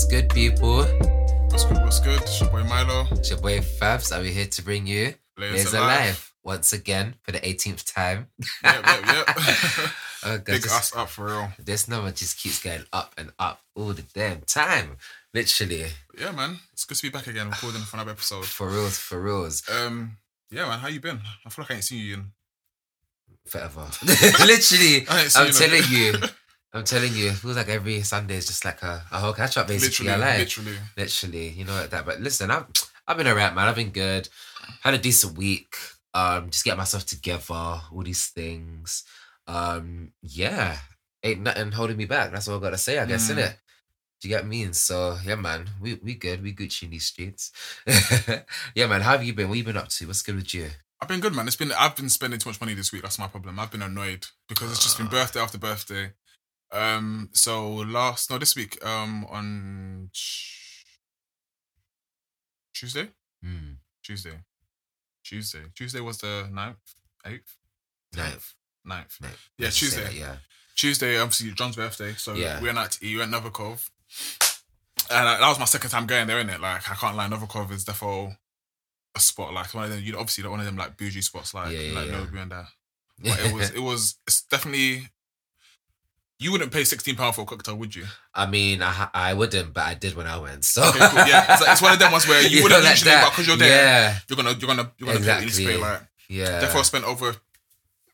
What's good, people? What's good? What's good? It's your boy Milo. It's your boy Fabs. Are we here to bring you Layers Alive. Alive once again for the 18th time? Yep, yep, yep. Oh, God, Big us up for real. this number just keeps going up and up all the damn time. Literally, Yeah, man. It's good to be back again, recording for another episode. for reals, for reals, Um, yeah, man. How you been? I feel like I ain't seen you in. forever. Literally, I ain't seen I'm telling you. I'm telling you, it feels like every Sunday is just like a, a whole catch up, basically. literally, I like. literally. literally, you know like that. But listen, I've I've been alright, man. I've been good. Had a decent week. Um, just get myself together, all these things. Um, yeah, ain't nothing holding me back. That's all I gotta say, I guess, Mm. innit? Do you get me? And so yeah, man, we we good. We Gucci in these streets. yeah, man. How have you been? What you been up to? What's good with you? I've been good, man. It's been I've been spending too much money this week. That's my problem. I've been annoyed because it's just been Ah. birthday after birthday. Um, so last no this week um on Tuesday, Hmm. Tuesday, Tuesday, Tuesday was the 9th, eighth, Ninth. ninth. No, Yeah, let's Tuesday. that, yeah. Tuesday, obviously John's birthday, so Yeah. we went out to eat. We went Novikov, and uh, that was my second time going there. in it. like I can't lie, Novikov is definitely a spot like one of them. You know, obviously like one of them like bougie spots like Yeah, yeah, like yeah. Nobu and that. But it was it was it's definitely. You wouldn't pay sixteen pound for a cocktail, would you? I mean, I I wouldn't, but I did when I went. So Okay, cool. Yeah, it's, like- it's one of them ones where you, know, wouldn't usually, that. but because you're there, Yeah, you're gonna you're gonna you're gonna pay at least Exactly. pay like. yeah. Therefore, I spent over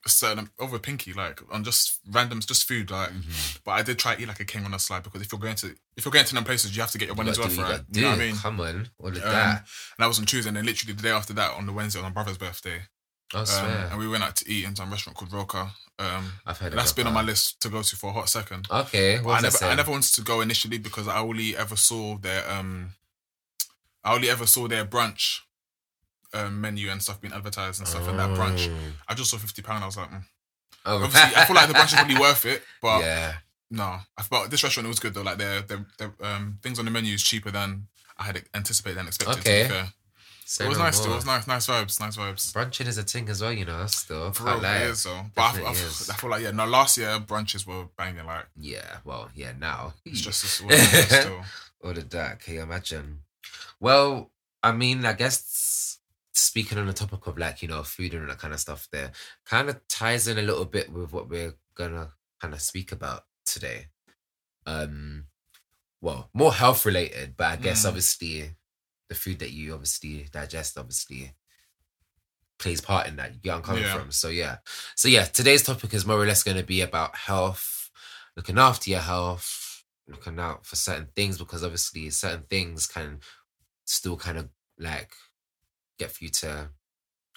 a certain over a pinky like on just randoms, just food like. Mhm. But I did try to eat like a king on a slide because if you're going to if you're going to them places, you have to get your You money's worth, right? You know what I mean? Come on, all of Um, that. And that was on Tuesday, and then literally the day after that, on the Wednesday, on my brother's birthday, I um, and we went out to eat in some restaurant called Roka. Um, I've heard that's that been on my list to go to for a hot second. Okay, I never, I never wanted to go initially because I only ever saw their, um, I only ever saw their brunch um, menu and stuff being advertised and stuff. And that brunch, Oh. I just saw fifty pound. I was like, mm. Oh, obviously, I feel like the brunch is probably worth it, but yeah, No, I thought this restaurant was good though. Like their their, their um, things on the menu is cheaper than I had anticipated and expected. Okay. Say it was no nice. It more. was nice. Nice vibes. Nice vibes. Brunching is a thing as well, you know. Still, For real, lie. it is though. But I, I. I feel like yeah. No, last year brunches were banging. Like Yeah, well, yeah. Now it's just it's all still. all of that. Can you imagine? Well, I mean, I guess speaking on the topic of like you know food and that kind of stuff, there kind of ties in a little bit with what we're gonna kind of speak about today. Um, well, more health related, but I guess Mm. obviously the food that you obviously digest obviously plays part in that. You get I'm coming Yeah. from. So yeah, so yeah, today's topic is more or less going to be about health, looking after your health, looking out for certain things because obviously certain things can still kind of like get for you to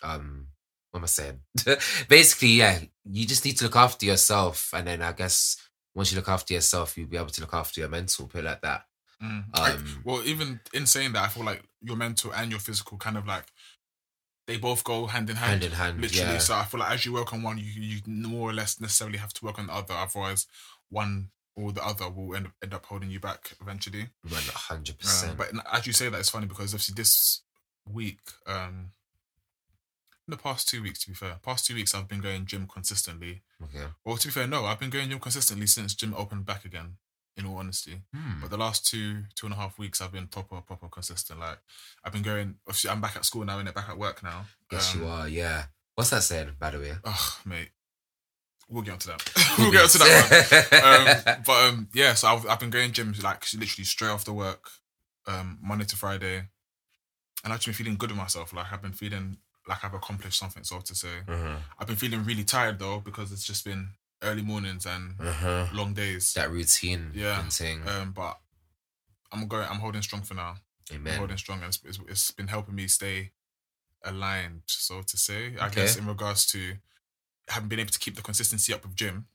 um what am I saying? Basically, yeah, you just need to look after yourself and then I guess once you look after yourself, you'll be able to look after your mental, put it like that. Mm. I- Um, well, even in saying that, I feel like your mental and your physical kind of like they both go hand in hand. hand in hand. literally. yeah. So I feel like as you work on one, you you more or less necessarily have to work on the other. Otherwise, one or the other will end up, end up holding you back eventually. One hundred Um, percent. but as you say that, it's funny because obviously this week, um, in the past two weeks, to be fair, past two weeks I've been going gym consistently. Okay. Well, to be fair, no, I've been going gym consistently since gym opened back again. In all honesty, Hmm. but the last two two and a half weeks I've been proper proper consistent. Like I've been going. Obviously, I'm back at school now and back at work now. Yes, Um, you are. Yeah. What's that saying, by the way? Oh, mate, we'll get onto that. we'll get onto that. One. um, but um, yeah, so I've, I've been going gym like literally straight after work, um, Monday to Friday, and I've just been feeling good with myself. Like I've been feeling like I've accomplished something, so to say. uh-huh. I've been feeling really tired though because it's just been early mornings and Uh-huh. long days. That routine Yeah. thing. Um, but I'm going. I'm holding strong for now. I'm holding strong, and it's, it's, it's been helping me stay aligned, so to say. I Okay. guess in regards to having been able to keep the consistency up with gym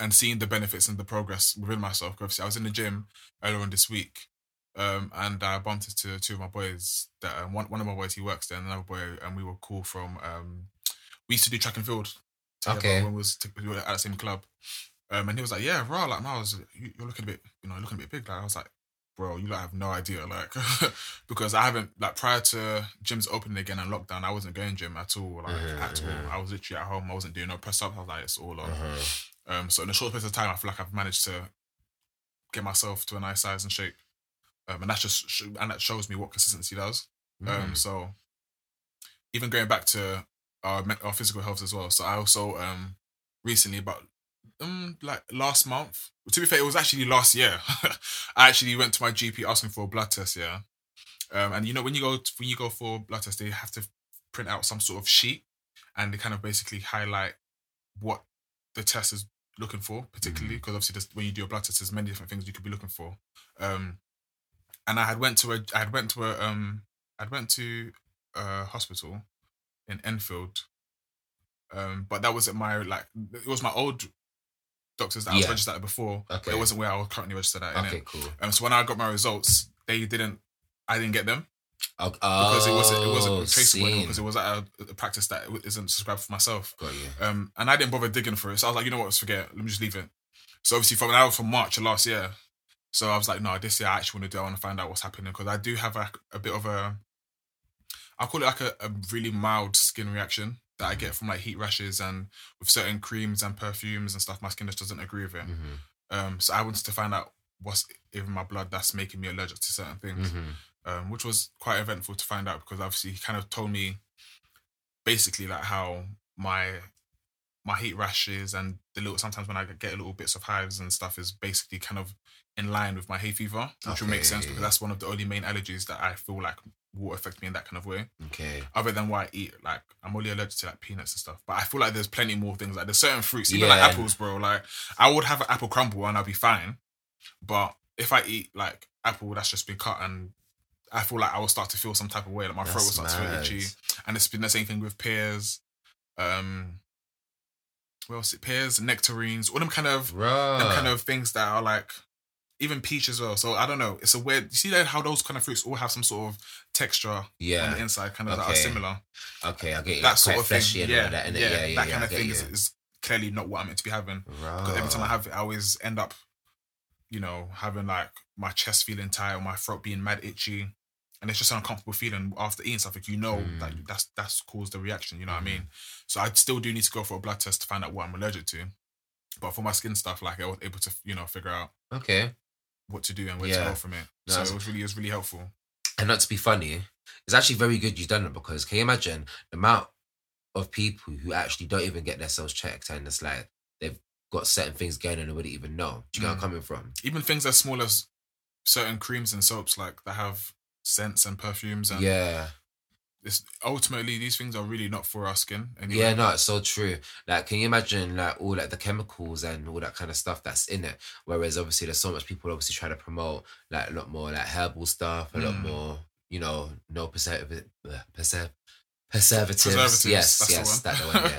and seeing the benefits and the progress within myself. Obviously, I was in the gym earlier on this week, um, and I bumped into two of my boys. That um, one one of my boys he works there, and another boy, and we were cool from. Um, we used to do track and field. Together Okay. When we was t- we were at the same club. Um, and he was like, "Yeah, raw." Like, now I was, you, you're looking a bit, you know, looking a bit big. Like, I was like, bro, you like have no idea, like, because I haven't like prior to gyms opening again and lockdown, I wasn't going gym at all, like Mhm, at mhm. all. I was literally at home. I wasn't doing no press ups. I was like, it's all on. Uh-huh. Um, so in a short space of time, I feel like I've managed to get myself to a nice size and shape. um, and that's just and that shows me what consistency does. Um, Mm. so even going back to our our physical health as well. So I also um recently about um like last month. To be fair, it was actually last year. I actually went to my GP asking for a blood test. Yeah, um, and you know when you go when you go for blood test, they have to print out some sort of sheet, and they kind of basically highlight what the test is looking for, particularly because obviously when you do a blood test, there's many different things you could be looking for. Um, and I had went to a I had went to a um I'd went to a hospital in Enfield. Um, but that wasn't my like it was my old doctors that I was Yeah. registered at before. Okay. it wasn't where I was currently registered at. innit? Okay, cool. Um, so when I got my results, they didn't. I didn't get them Oh, because it wasn't it wasn't oh, traceable seen. because it was at a, a practice that isn't subscribed for myself. Got you. Um, and I didn't bother digging for it. So I was like, you know what, let's forget. it. Let me just leave it. So obviously from now from March of last year. So I was like, no, this year I actually want to do. I want to find out what's happening because I do have a, a bit of a, I call it like a, a really mild skin reaction that I get from like heat rashes and with certain creams and perfumes and stuff. My skin just doesn't agree with it. Mhm, Um, so I wanted to find out what's in my blood that's making me allergic to certain things mhm. um, which was quite eventful to find out because obviously he kind of told me basically like how my my heat rashes and the little sometimes when I get a little bits of hives and stuff is basically kind of in line with my hay fever, which will make sense because that's one of the only main allergies that I feel like will affect me in that kind of way. Okay. Other than what I eat, like I'm only allergic to like peanuts and stuff. But I feel like there's plenty more things. Like there's certain fruits, even like apples, bro. Like I would have an apple crumble and I'll be fine. But if I eat like apple that's just been cut and I feel like I will start to feel some type of way, like my throat will That's start to feel itchy. And it's been the same thing with pears. Um what else? Pears, nectarines, all them kind of them kind of things that are like even peach as well. So I don't know. It's a weird. You see that how those kind of fruits all have some sort of texture on the yeah. inside, kind of that are Okay. similar. Okay, I get you. That Like, sort of thing. Yeah, that, yeah, Yeah, yeah, that yeah. kind of thing is, is clearly not what I'm meant to be having. Right. Because every time I have it, I always end up, you know, having like my chest feeling tight or my throat being mad itchy. And it's just an uncomfortable feeling after eating stuff. Like you know that Mm. that's that's caused the reaction. You know what I mean? So I still do need to go for a blood test to find out what I'm allergic to. But for my skin stuff, like I was able to, you know, figure out Okay. What to do and where Yeah. to go from it. No, so it was really, it was really helpful. And not to be funny, it's actually very good you've done it because can you imagine the amount of people who actually don't even get themselves checked and it's like they've got certain things going on and wouldn't even know. Do you get where I'm Mm. coming from? Even things as small as certain creams and soaps, like that have scents and perfumes, and Yeah. It's ultimately these things are really not for our skin. Anyway. Yeah, no, it's so true. Like, can you imagine like all like the chemicals and all that kind of stuff that's in it? Whereas obviously there's so much people obviously trying to promote like a lot more like herbal stuff, a lot Mm. more, you know, no preservative, preserv- preservatives. Preservatives, Yes, that's the yes, one. that the one.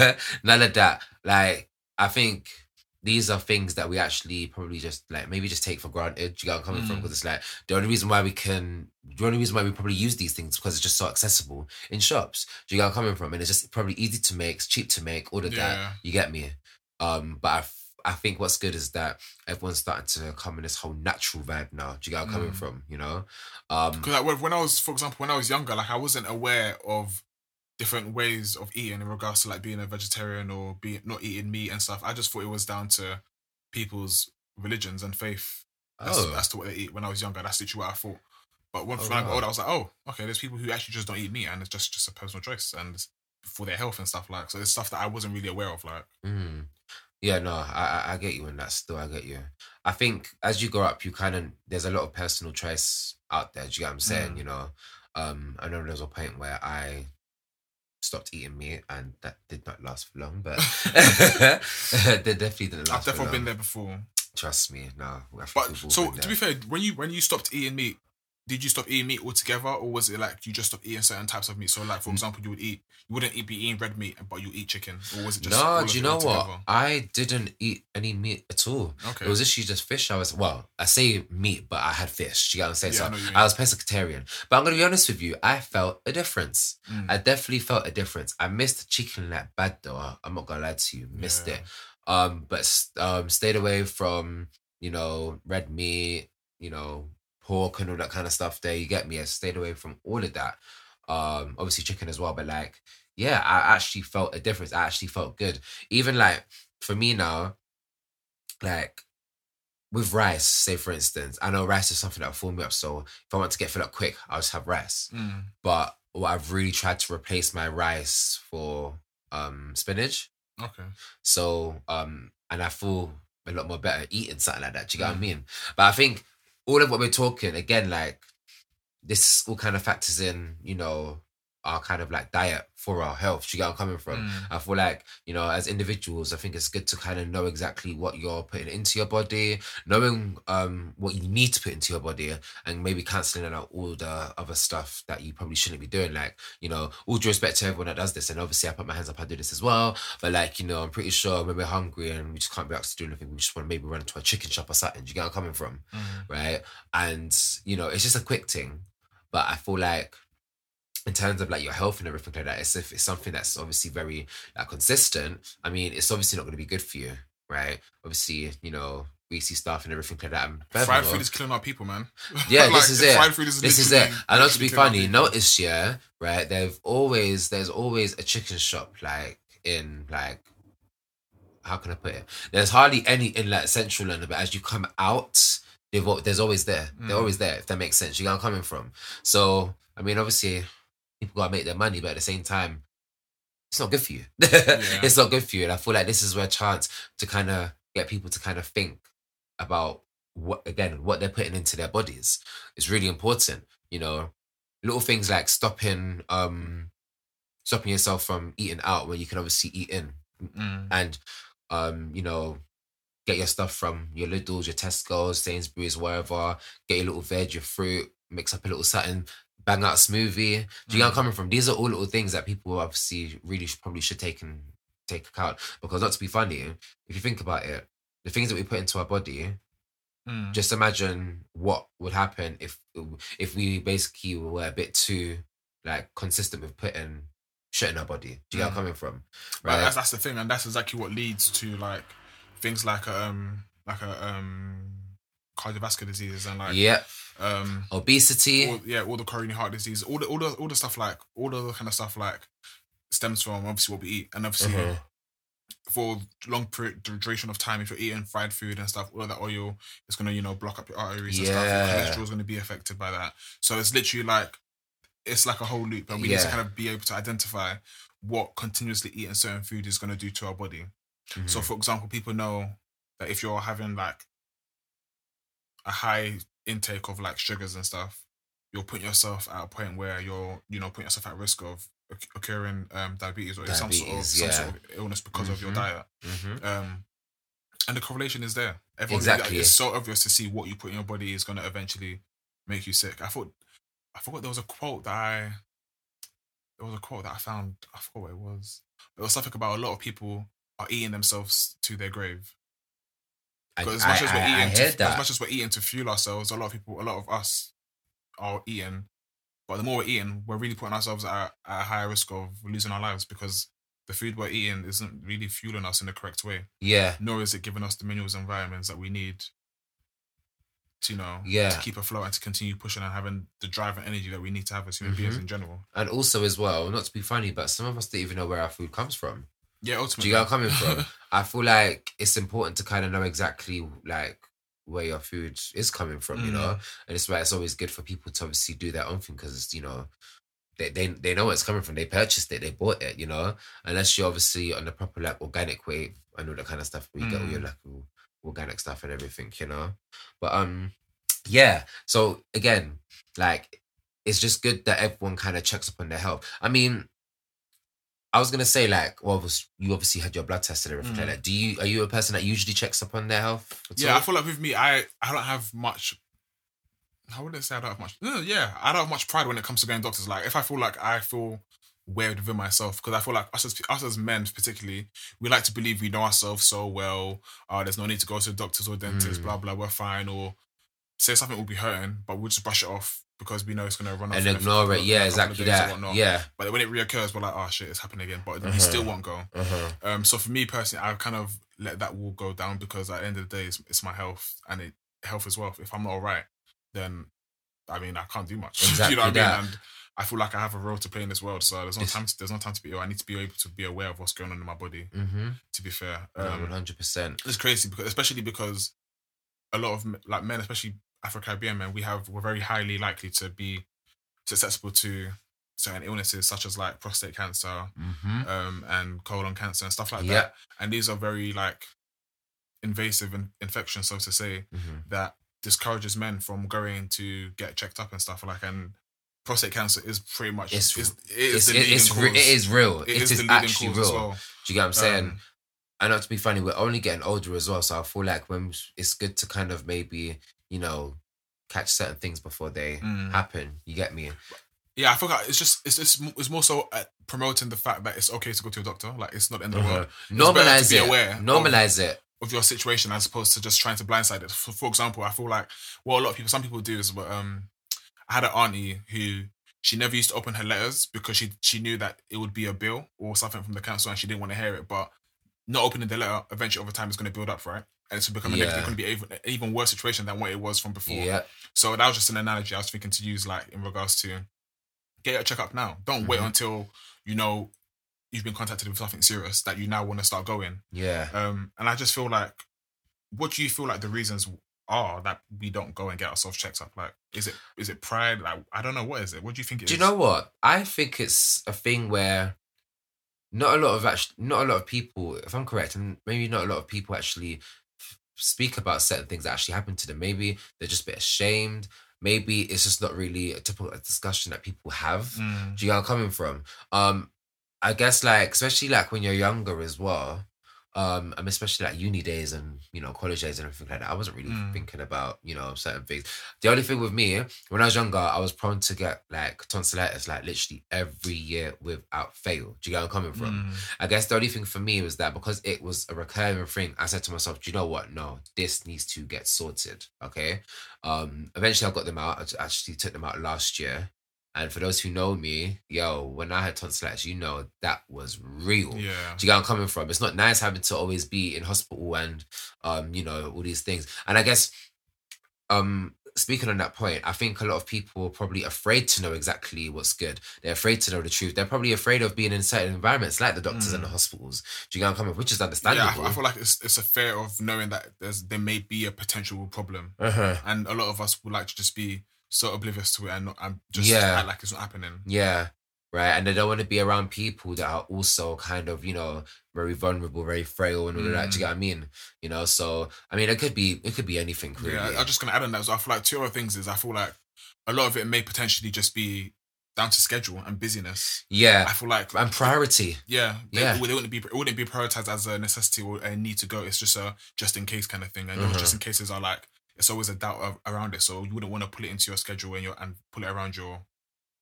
Yeah, none of that. Like, I think these are things that we actually probably just like maybe just take for granted. Do You get where I'm coming from Mm. because it's like the only reason why we can, the only reason why we probably use these things because it's just so accessible in shops. Do you get where I'm coming from? And it's just probably easy to make, it's cheap to make, all of Yeah. that. You get me? Um, but I, f- I think what's good is that everyone's starting to come in this whole natural vibe now. Do you get where I'm coming Mm. from? You know, um, Because like, when- when I was, for example, when I was younger, like I wasn't aware of different ways of eating in regards to like being a vegetarian or being not eating meat and stuff. I just thought it was down to people's religions and faith as, oh, as to what they eat. When I was younger, that's literally what I thought. But when, Oh, when I got wow. older, I was like, oh, okay. There's people who actually just don't eat meat, and it's just just a personal choice and it's for their health and stuff like. So it's stuff that I wasn't really aware of. Like, Mm. Yeah, no, I, I I get you in that. Still, I get you. I think as you grow up, you kind of there's a lot of personal choice out there. Do you get what I'm saying? Mm. You know, um, I know there was a point where I stopped eating meat, and that did not last for long. But that definitely didn't last. I've for definitely been there before. Trust me, no. But so to be fair, when you when you stopped eating meat, did you stop eating meat altogether, or was it like you just stopped eating certain types of meat? So, like for Mm. example, you would eat you wouldn't eat, be eating red meat, but you eat chicken, or was it just no, do you know what? I didn't eat any meat at all. Okay, It was actually just fish. I was well, I say meat, but I had fish. You get what I'm saying? Yeah, I so know mean. I was pescatarian. But I'm gonna be honest with you, I felt a difference. Mm. I definitely felt a difference. I missed chicken like bad though. I'm not gonna lie to you, missed Yeah. it. Um, but um, stayed away from you know red meat, you know pork and all that kind of stuff. There, you get me. I stayed away from all of that. Um, obviously chicken as well, but like, yeah, I actually felt a difference. I actually felt good. Even like for me now, like with rice, say for instance, I know rice is something that will fill me up. So if I want to get filled up quick, I'll just have rice. Mm. But what I've really tried to replace my rice for um spinach. Okay. So um and I feel a lot more better eating something like that. Do you get what I Mm. mean? But I think all of what we're talking, again, like this all kind of factors in, you know, our kind of like diet for our health. Do you get where I'm coming from? Mm. I feel like, you know, as individuals, I think it's good to kind of know exactly what you're putting into your body, knowing um what you need to put into your body, and maybe cancelling out all the other stuff that you probably shouldn't be doing. Like, you know, all due respect to everyone that does this, and obviously I put my hands up, I do this as well. But like, you know, I'm pretty sure when we're hungry and we just can't be asked to do anything, we just want to maybe run into a chicken shop or something. Do you get where I'm coming from? Mm. right? And you know, it's just a quick thing, but I feel like in terms of like your health and everything like that, it's if it's something that's obviously very like consistent. I mean, it's obviously not going to be good for you, right? Obviously, you know, greasy stuff and everything like that. And Fried food is killing our people, man. yeah, Like, this is it. Fried food is This is it. And not to be funny, notice yeah, right? They've always there's always a chicken shop like in like how can I put it? There's hardly any in like central London, but as you come out, they've there's always there. They're Mm. always there. If that makes sense, you know where I'm coming from. So I mean, obviously, people gotta make their money, but at the same time, it's not good for you. It's not good for you, and I feel like this is where chance to kind of get people to kind of think about what again what they're putting into their bodies is really important. You know, little things like stopping um stopping yourself from eating out when you can obviously eat in Mm. and um you know get your stuff from your Lidl's, your Tesco's, Sainsbury's, wherever. Get your little veg, your fruit, mix up a little something, bang out smoothie. Do you get I'm Mm. coming from? These are all little things that people obviously really should, probably should take and take account because not to be funny, if you think about it, the things that we put into our body, Mm. just imagine what would happen if if we basically were a bit too like consistent with putting shit in our body. Do you get where I'm Mm. coming from? But that's that's the thing, and that's exactly what leads to like things like um like a um cardiovascular diseases and like yep. um Obesity. all, yeah all the coronary heart disease all the all the all the stuff like all the kind of stuff like stems from obviously what we eat and obviously Mhm. for long period duration of time if you're eating fried food and stuff all of that oil is going to you know block up your arteries and stuff Yeah. cholesterol is going to be affected by that so it's literally like it's like a whole loop and we need to kind of be able to identify what continuously eating certain food is going to do to our body so Mhm. for example people know that if you're having like a high intake of like sugars and stuff you're putting yourself at a point where you're you know putting yourself at risk of occurring um, diabetes or some sort of Diabetes, some sort of illness because of your Mhm. diet Mhm. um, and the correlation is there. Everyone, Exactly. It's so obvious to see what you put in your body is going to eventually make you sick. I thought, I forgot there was a quote that I, there was a quote that I found. I forgot what it was. It was something about a lot of people are eating themselves to their grave. I, Because as much I- as we're I- I eating, heard to, as much as we're eating to fuel ourselves, a lot of people, a lot of us, are eating. But the more we're eating, we're really putting ourselves at, at a higher risk of losing our lives because the food we're eating isn't really fueling us in the correct way yeah, nor is it giving us the minerals and vitamins that we need to you know Yeah. to keep afloat and to continue pushing and having the drive and energy that we need to have as human beings Mhm. in general. and also as well, not to be funny, but some of us don't even know where our food comes from. Yeah, ultimately. Do you get where I'm coming from? I feel like it's important to kind of know exactly like where your food is coming from, you Mm. know, and it's why it's always good for people to obviously do their own thing because you know they, they they know where it's coming from. They purchased it, they bought it, you know. Unless you're obviously on the proper like organic way and all that kind of stuff, where you get all your Mm. like organic stuff and everything, you know. But um, yeah. So again, like it's just good that everyone kind of checks up on their health. I mean, I was gonna say like, well, was- you obviously had your blood tested and everything like Mm. that. Do you are you a person that usually checks up on their health? yeah, all? I feel like with me, I I don't have much. How would I say I don't have much? No, yeah, I don't have much pride when it comes to going to doctors. Like if I feel like I feel weird within myself because I feel like us as us as men particularly, we like to believe we know ourselves so well. Uh, there's no need to go to doctors or dentists. Mm. Blah blah, we're fine. Or say something will be hurting, but we'll just brush it off because we know it's gonna run off and ignore it. Yeah, in a couple of exactly that. Yeah. But when it reoccurs, we're like, oh shit, it's happening again. But Uh-huh. we still won't go. Uh-huh. Um, so for me personally, I kind of let that wall go down because at the end of the day, it's, it's my health and it health as well. If I'm not all right, then I mean I can't do much. Exactly you know what I mean? And I feel like I have a role to play in this world. So there's no It's- time. To, there's no time to be ill. I need to be able to be aware of what's going on in my body. Mm-hmm. To be fair, um, hundred percent. it's crazy because especially because a lot of like men, especially Afro Caribbean men, we have we're very highly likely to be susceptible to certain illnesses such as like prostate cancer Mm-hmm. um, and colon cancer and stuff like Yeah. that. And these are very like invasive in- infections, so to say, Mm-hmm. that discourages men from going to get checked up and stuff like. And prostate cancer is pretty much It's- is, it is It's, it's re- it is real. It it is is, actually real. as well. Do you get what I'm saying? Um, and not to be funny, we're only getting older as well. So I feel like when it's good to kind of maybe, you know, catch certain things before they Mm. happen. You get me? Yeah, I feel like it's just it's just it's more so at promoting the fact that it's okay to go to a doctor. Like it's not the end of the world Normalize it. aware of- Normalize it. of your situation as opposed to just trying to blindside it. For, for example, I feel like what a lot of people, some people do is, but um, I had an auntie who she never used to open her letters because she she knew that it would be a bill or something from the council and she didn't want to hear it. But not opening the letter eventually over time is going to build up, right? And it's become a Yeah. negative. It's going to be even even worse situation than what it was from before. Yeah. So that was just an analogy I was thinking to use, like in regards to get a checkup now. Don't wait Mhm. until you know you've been contacted with something serious that you now want to start going. Yeah. Um, and I just feel like, what do you feel like the reasons are that we don't go and get ourselves checked up? Like, is it is it pride? Like, I don't know. What is it? What do you think it is? Do you know what? I think it's a thing where not a lot of actually, not a lot of people, if I'm correct, and maybe not a lot of people actually speak about certain things that actually happen to them. Maybe they're just a bit ashamed. Maybe it's just not really a typical discussion that people have. Mm, Do you get where I'm coming from? Um, I guess like especially like when you're younger as well. Um, and especially like uni days and you know college days and everything like that. I wasn't really Mm. thinking about you know certain things. The only thing with me when I was younger, I was prone to get like tonsillitis like literally every year without fail. Do you get where I'm coming from? mm, I guess the only thing for me was that because it was a recurring thing, I said to myself, Do you know what? No, this needs to get sorted. Okay. Um, eventually I got them out. I actually took them out last year. And for those who know me, yo, when I had tonsillitis, you know that was real. yeah. Do you get where I'm coming from? It's not nice having to always be in hospital and um, you know, all these things. And I guess um speaking on that point, I think a lot of people are probably afraid to know exactly what's good. They're afraid to know the truth. They're probably afraid of being in certain environments like the doctors and the hospitals. Do you get where I'm coming from? Which is Yeah, understandable. I, I feel like it's it's a fear of knowing that there's there may be a potential problem, uh-huh. and a lot of us would like to just be so oblivious to it and not and just Yeah. act like it's not happening. Yeah. Right. And they don't want to be around people that are also kind of, you know, very vulnerable, very frail and all of that. Do you get what I mean? You know, so I mean it could be it could be anything really. Yeah, I'm just gonna add on that. So I feel like two other things is I feel like a lot of it may potentially just be down to schedule and busyness. Yeah, I feel like And priority. yeah, they, Yeah. they wouldn't be it wouldn't be prioritized as a necessity or a need to go. It's just a just in case kind of thing. And those Mhm. just in cases are like it's always a doubt of, around it. So you wouldn't want to put it into your schedule and your and pull it around your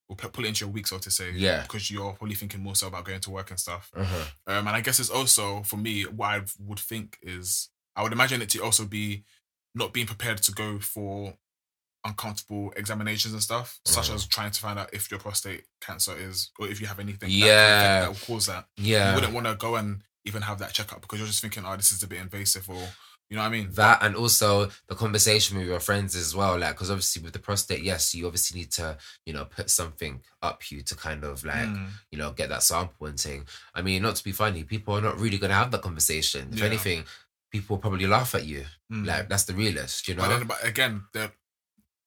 or pu- pull it into your week, so to say. Yeah. Because you're probably thinking more so about going to work and stuff. Uh-huh. Um, and I guess it's also for me what I would think is I would imagine it to also be not being prepared to go for uncomfortable examinations and stuff, such Mhm. as trying to find out if your prostate cancer is or if you have anything that, Yeah. that will cause that. Yeah. You wouldn't want to go and even have that checkup because you're just thinking, oh, this is a bit invasive, or you know what I mean? that and also the conversation with your friends as well like because obviously with the prostate yes you obviously need to you know put something up you to kind of like Mm. you know get that sample and thing i mean not to be funny people are not really going to have that conversation if Yeah. anything people will probably laugh at you Mm. like that's the realist you know but, then, but again, the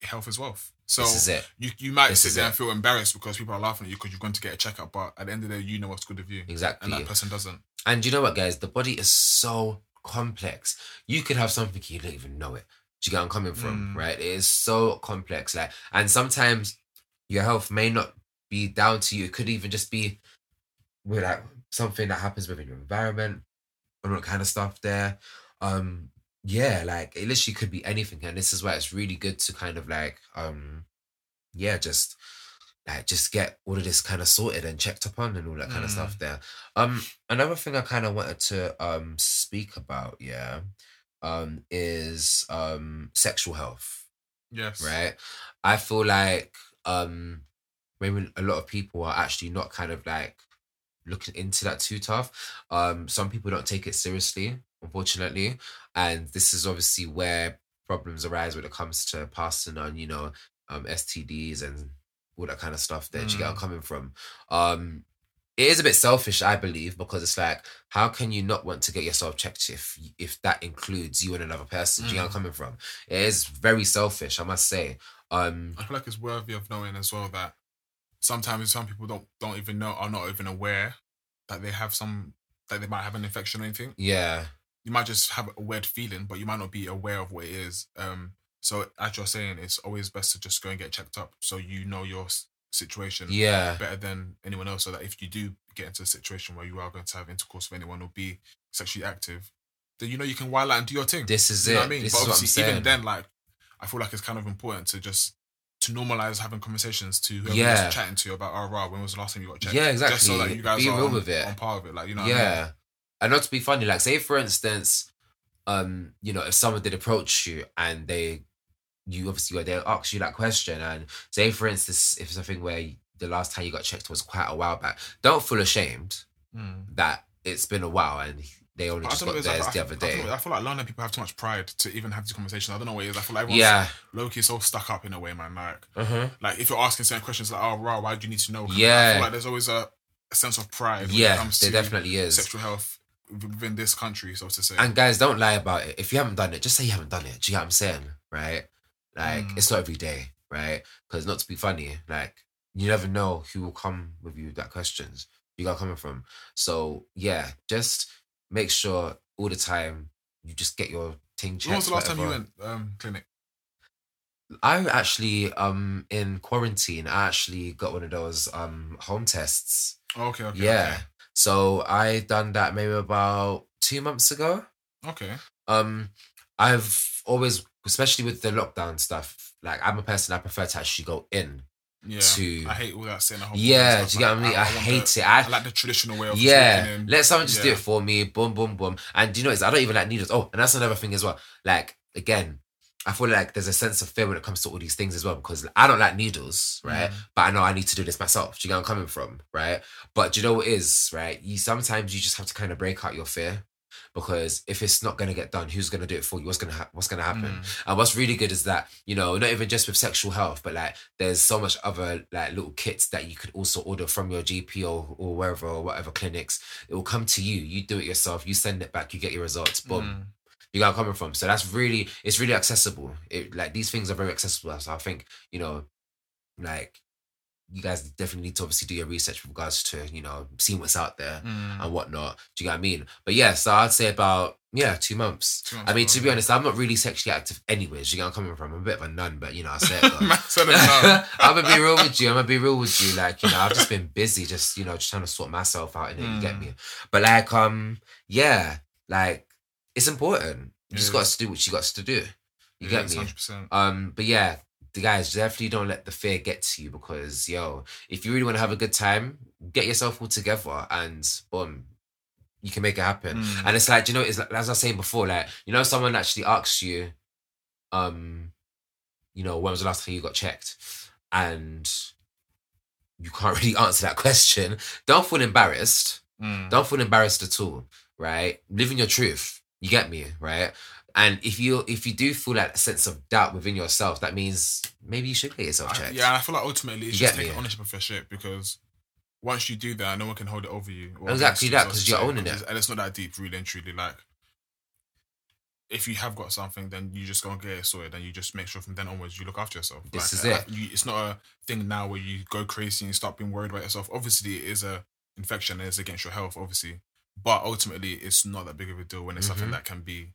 health is wealth. So this is it you you might This sit there it. and feel embarrassed because people are laughing at you because you're going to get a checkup, but at the end of the day, you know what's good of you, Exactly. and that person doesn't. and you know what guys the body is so complex. You could have something you don't even know it. Do you get where i'm coming from Mm. right? It is so complex like and sometimes your health may not be down to you. It could even just be with like something that happens within your environment and all that kind of stuff there. Um yeah like it literally could be anything and this is why it's really good to kind of like um yeah just like just get all of this kind of sorted and checked upon and all that kind of Mm. stuff there um another thing i kind of wanted to um speak about yeah um is um sexual health Yes. right i feel like um maybe a lot of people are actually not kind of like looking into that too tough um some people don't take it seriously unfortunately and this is obviously where problems arise when it comes to passing on you know um stds and all that kind of stuff there do you get i'm Mm. coming from um it is a bit selfish, I believe, because it's like, how can you not want to get yourself checked if if that includes you and another person? Do you know where I'm Mm. coming from? It is very selfish, I must say. Um, I feel like it's worthy of knowing as well that sometimes some people don't don't even know are not even aware that they have some that they might have an infection or anything. yeah, You might just have a weird feeling, but you might not be aware of what it is. Um, so as you're saying, it's always best to just go and get checked up so you know your s- situation yeah, better than anyone else. So that if you do get into a situation where you are going to have intercourse with anyone or be sexually active, then you know you can wild out and do your thing. this is You it. know what I mean? This but is what I'm obviously, even then, like, I feel like it's kind of important to just to normalize having conversations to whoever Yeah. you're chatting to about, oh, right, when was the last time you got checked? Yeah, exactly. Just so that you guys Be are real on, with it. on par with it. Like, you know, what I yeah mean? and not to be funny like say for instance um you know if someone did approach you and they you obviously they ask you that question and say for instance if it's a where the last time you got checked was quite a while back don't feel ashamed Mm. that it's been a while and they only But just got it's like- theirs the I, other don't know, day I feel like London people have too much pride to even have these conversations. I don't know what it is. I feel like everyone's yeah low key so stuck up in a way, man. Like, uh-huh. like if you're asking certain questions, like, oh, why do you need to know? 'Cause I Yeah. feel like there's always a, a sense of pride when it yeah comes there to definitely is sexual health within this country, so to say. And guys, don't lie about it. If you haven't done it, just say you haven't done it. Do you get what I'm saying? Right? Like, Mm. it's not every day, right? Because not to be funny, like, you never know who will come with you that questions. You got coming from. So yeah, just make sure all the time you just get your thing checked. when was the last time you went um, clinic? I actually um in quarantine, I actually got one of those um home tests. Okay, okay. yeah. So I done that maybe about two months ago. Okay. okay. um i've always especially with the lockdown stuff like i'm a person i prefer to actually go in Yeah. to I hate all that saying. yeah do you get what i mean i, want hate the- it I, I like the traditional way of yeah let someone just do it for me boom boom boom and do you know what i don't even like needles oh and that's another thing as well like again I feel like there's a sense of fear when it comes to all these things as well because I don't like needles, right? Mm. But I know I need to do this myself. Do you get where I'm coming from, right? But do you know what is, right? You sometimes you just have to kind of break out your fear because if it's not gonna get done, who's gonna do it for you? What's gonna ha- what's gonna happen? Mm. And what's really good is that, you know, not even just with sexual health, but like there's so much other like little kits that you could also order from your GP or, or wherever or whatever clinics. It will come to you. You do it yourself, you send it back, you get your results. Boom. Mm. You got coming from. So that's really it's really accessible. It like these things are very accessible. So I think, you know, like you guys definitely need to obviously do your research with regards to, you know, seeing what's out there Mm. and whatnot. Do you get what I mean? But yeah, so I'd say about yeah, two months. Two months I mean, to be honest, I'm not really sexually active anyways. You get I'm coming from. I'm a bit of a nun, but you know, I say it. I'm gonna be real with you. I'm gonna be real with you. Like, you know, I've just been busy, just you know, just trying to sort myself out And it. You get Mm. me? But like, um, yeah, like it's important. You just got to do what you got to do. You get me? 100%. Um, but yeah, the guys definitely don't let the fear get to you because yo, if you really want to have a good time, get yourself all together and boom, you can make it happen. Mm. And it's like, you know, it's like, as I was saying before, like you know, someone actually asks you, um, you know, when was the last time you got checked, and you can't really answer that question. Don't feel embarrassed. Mm. Don't feel embarrassed at all, right? Living your truth. You get me, right? And if you if you do feel that sense of doubt within yourself, that means maybe you should get yourself I- yeah, I feel like ultimately it's You just get me? taking ownership of your shit because once you do that, no one can hold it over you. or Exactly that, because you're owning it. And it's not that deep, really and truly. Like, if you have got something, then you just go and get it sorted, and you just make sure from then onwards you look after yourself. This Like, is it. you, it's not a thing now where you go crazy and you start being worried about yourself. Obviously, it is a infection and it's against your health, obviously. But ultimately, it's not that big of a deal when it's something Mhm. that can be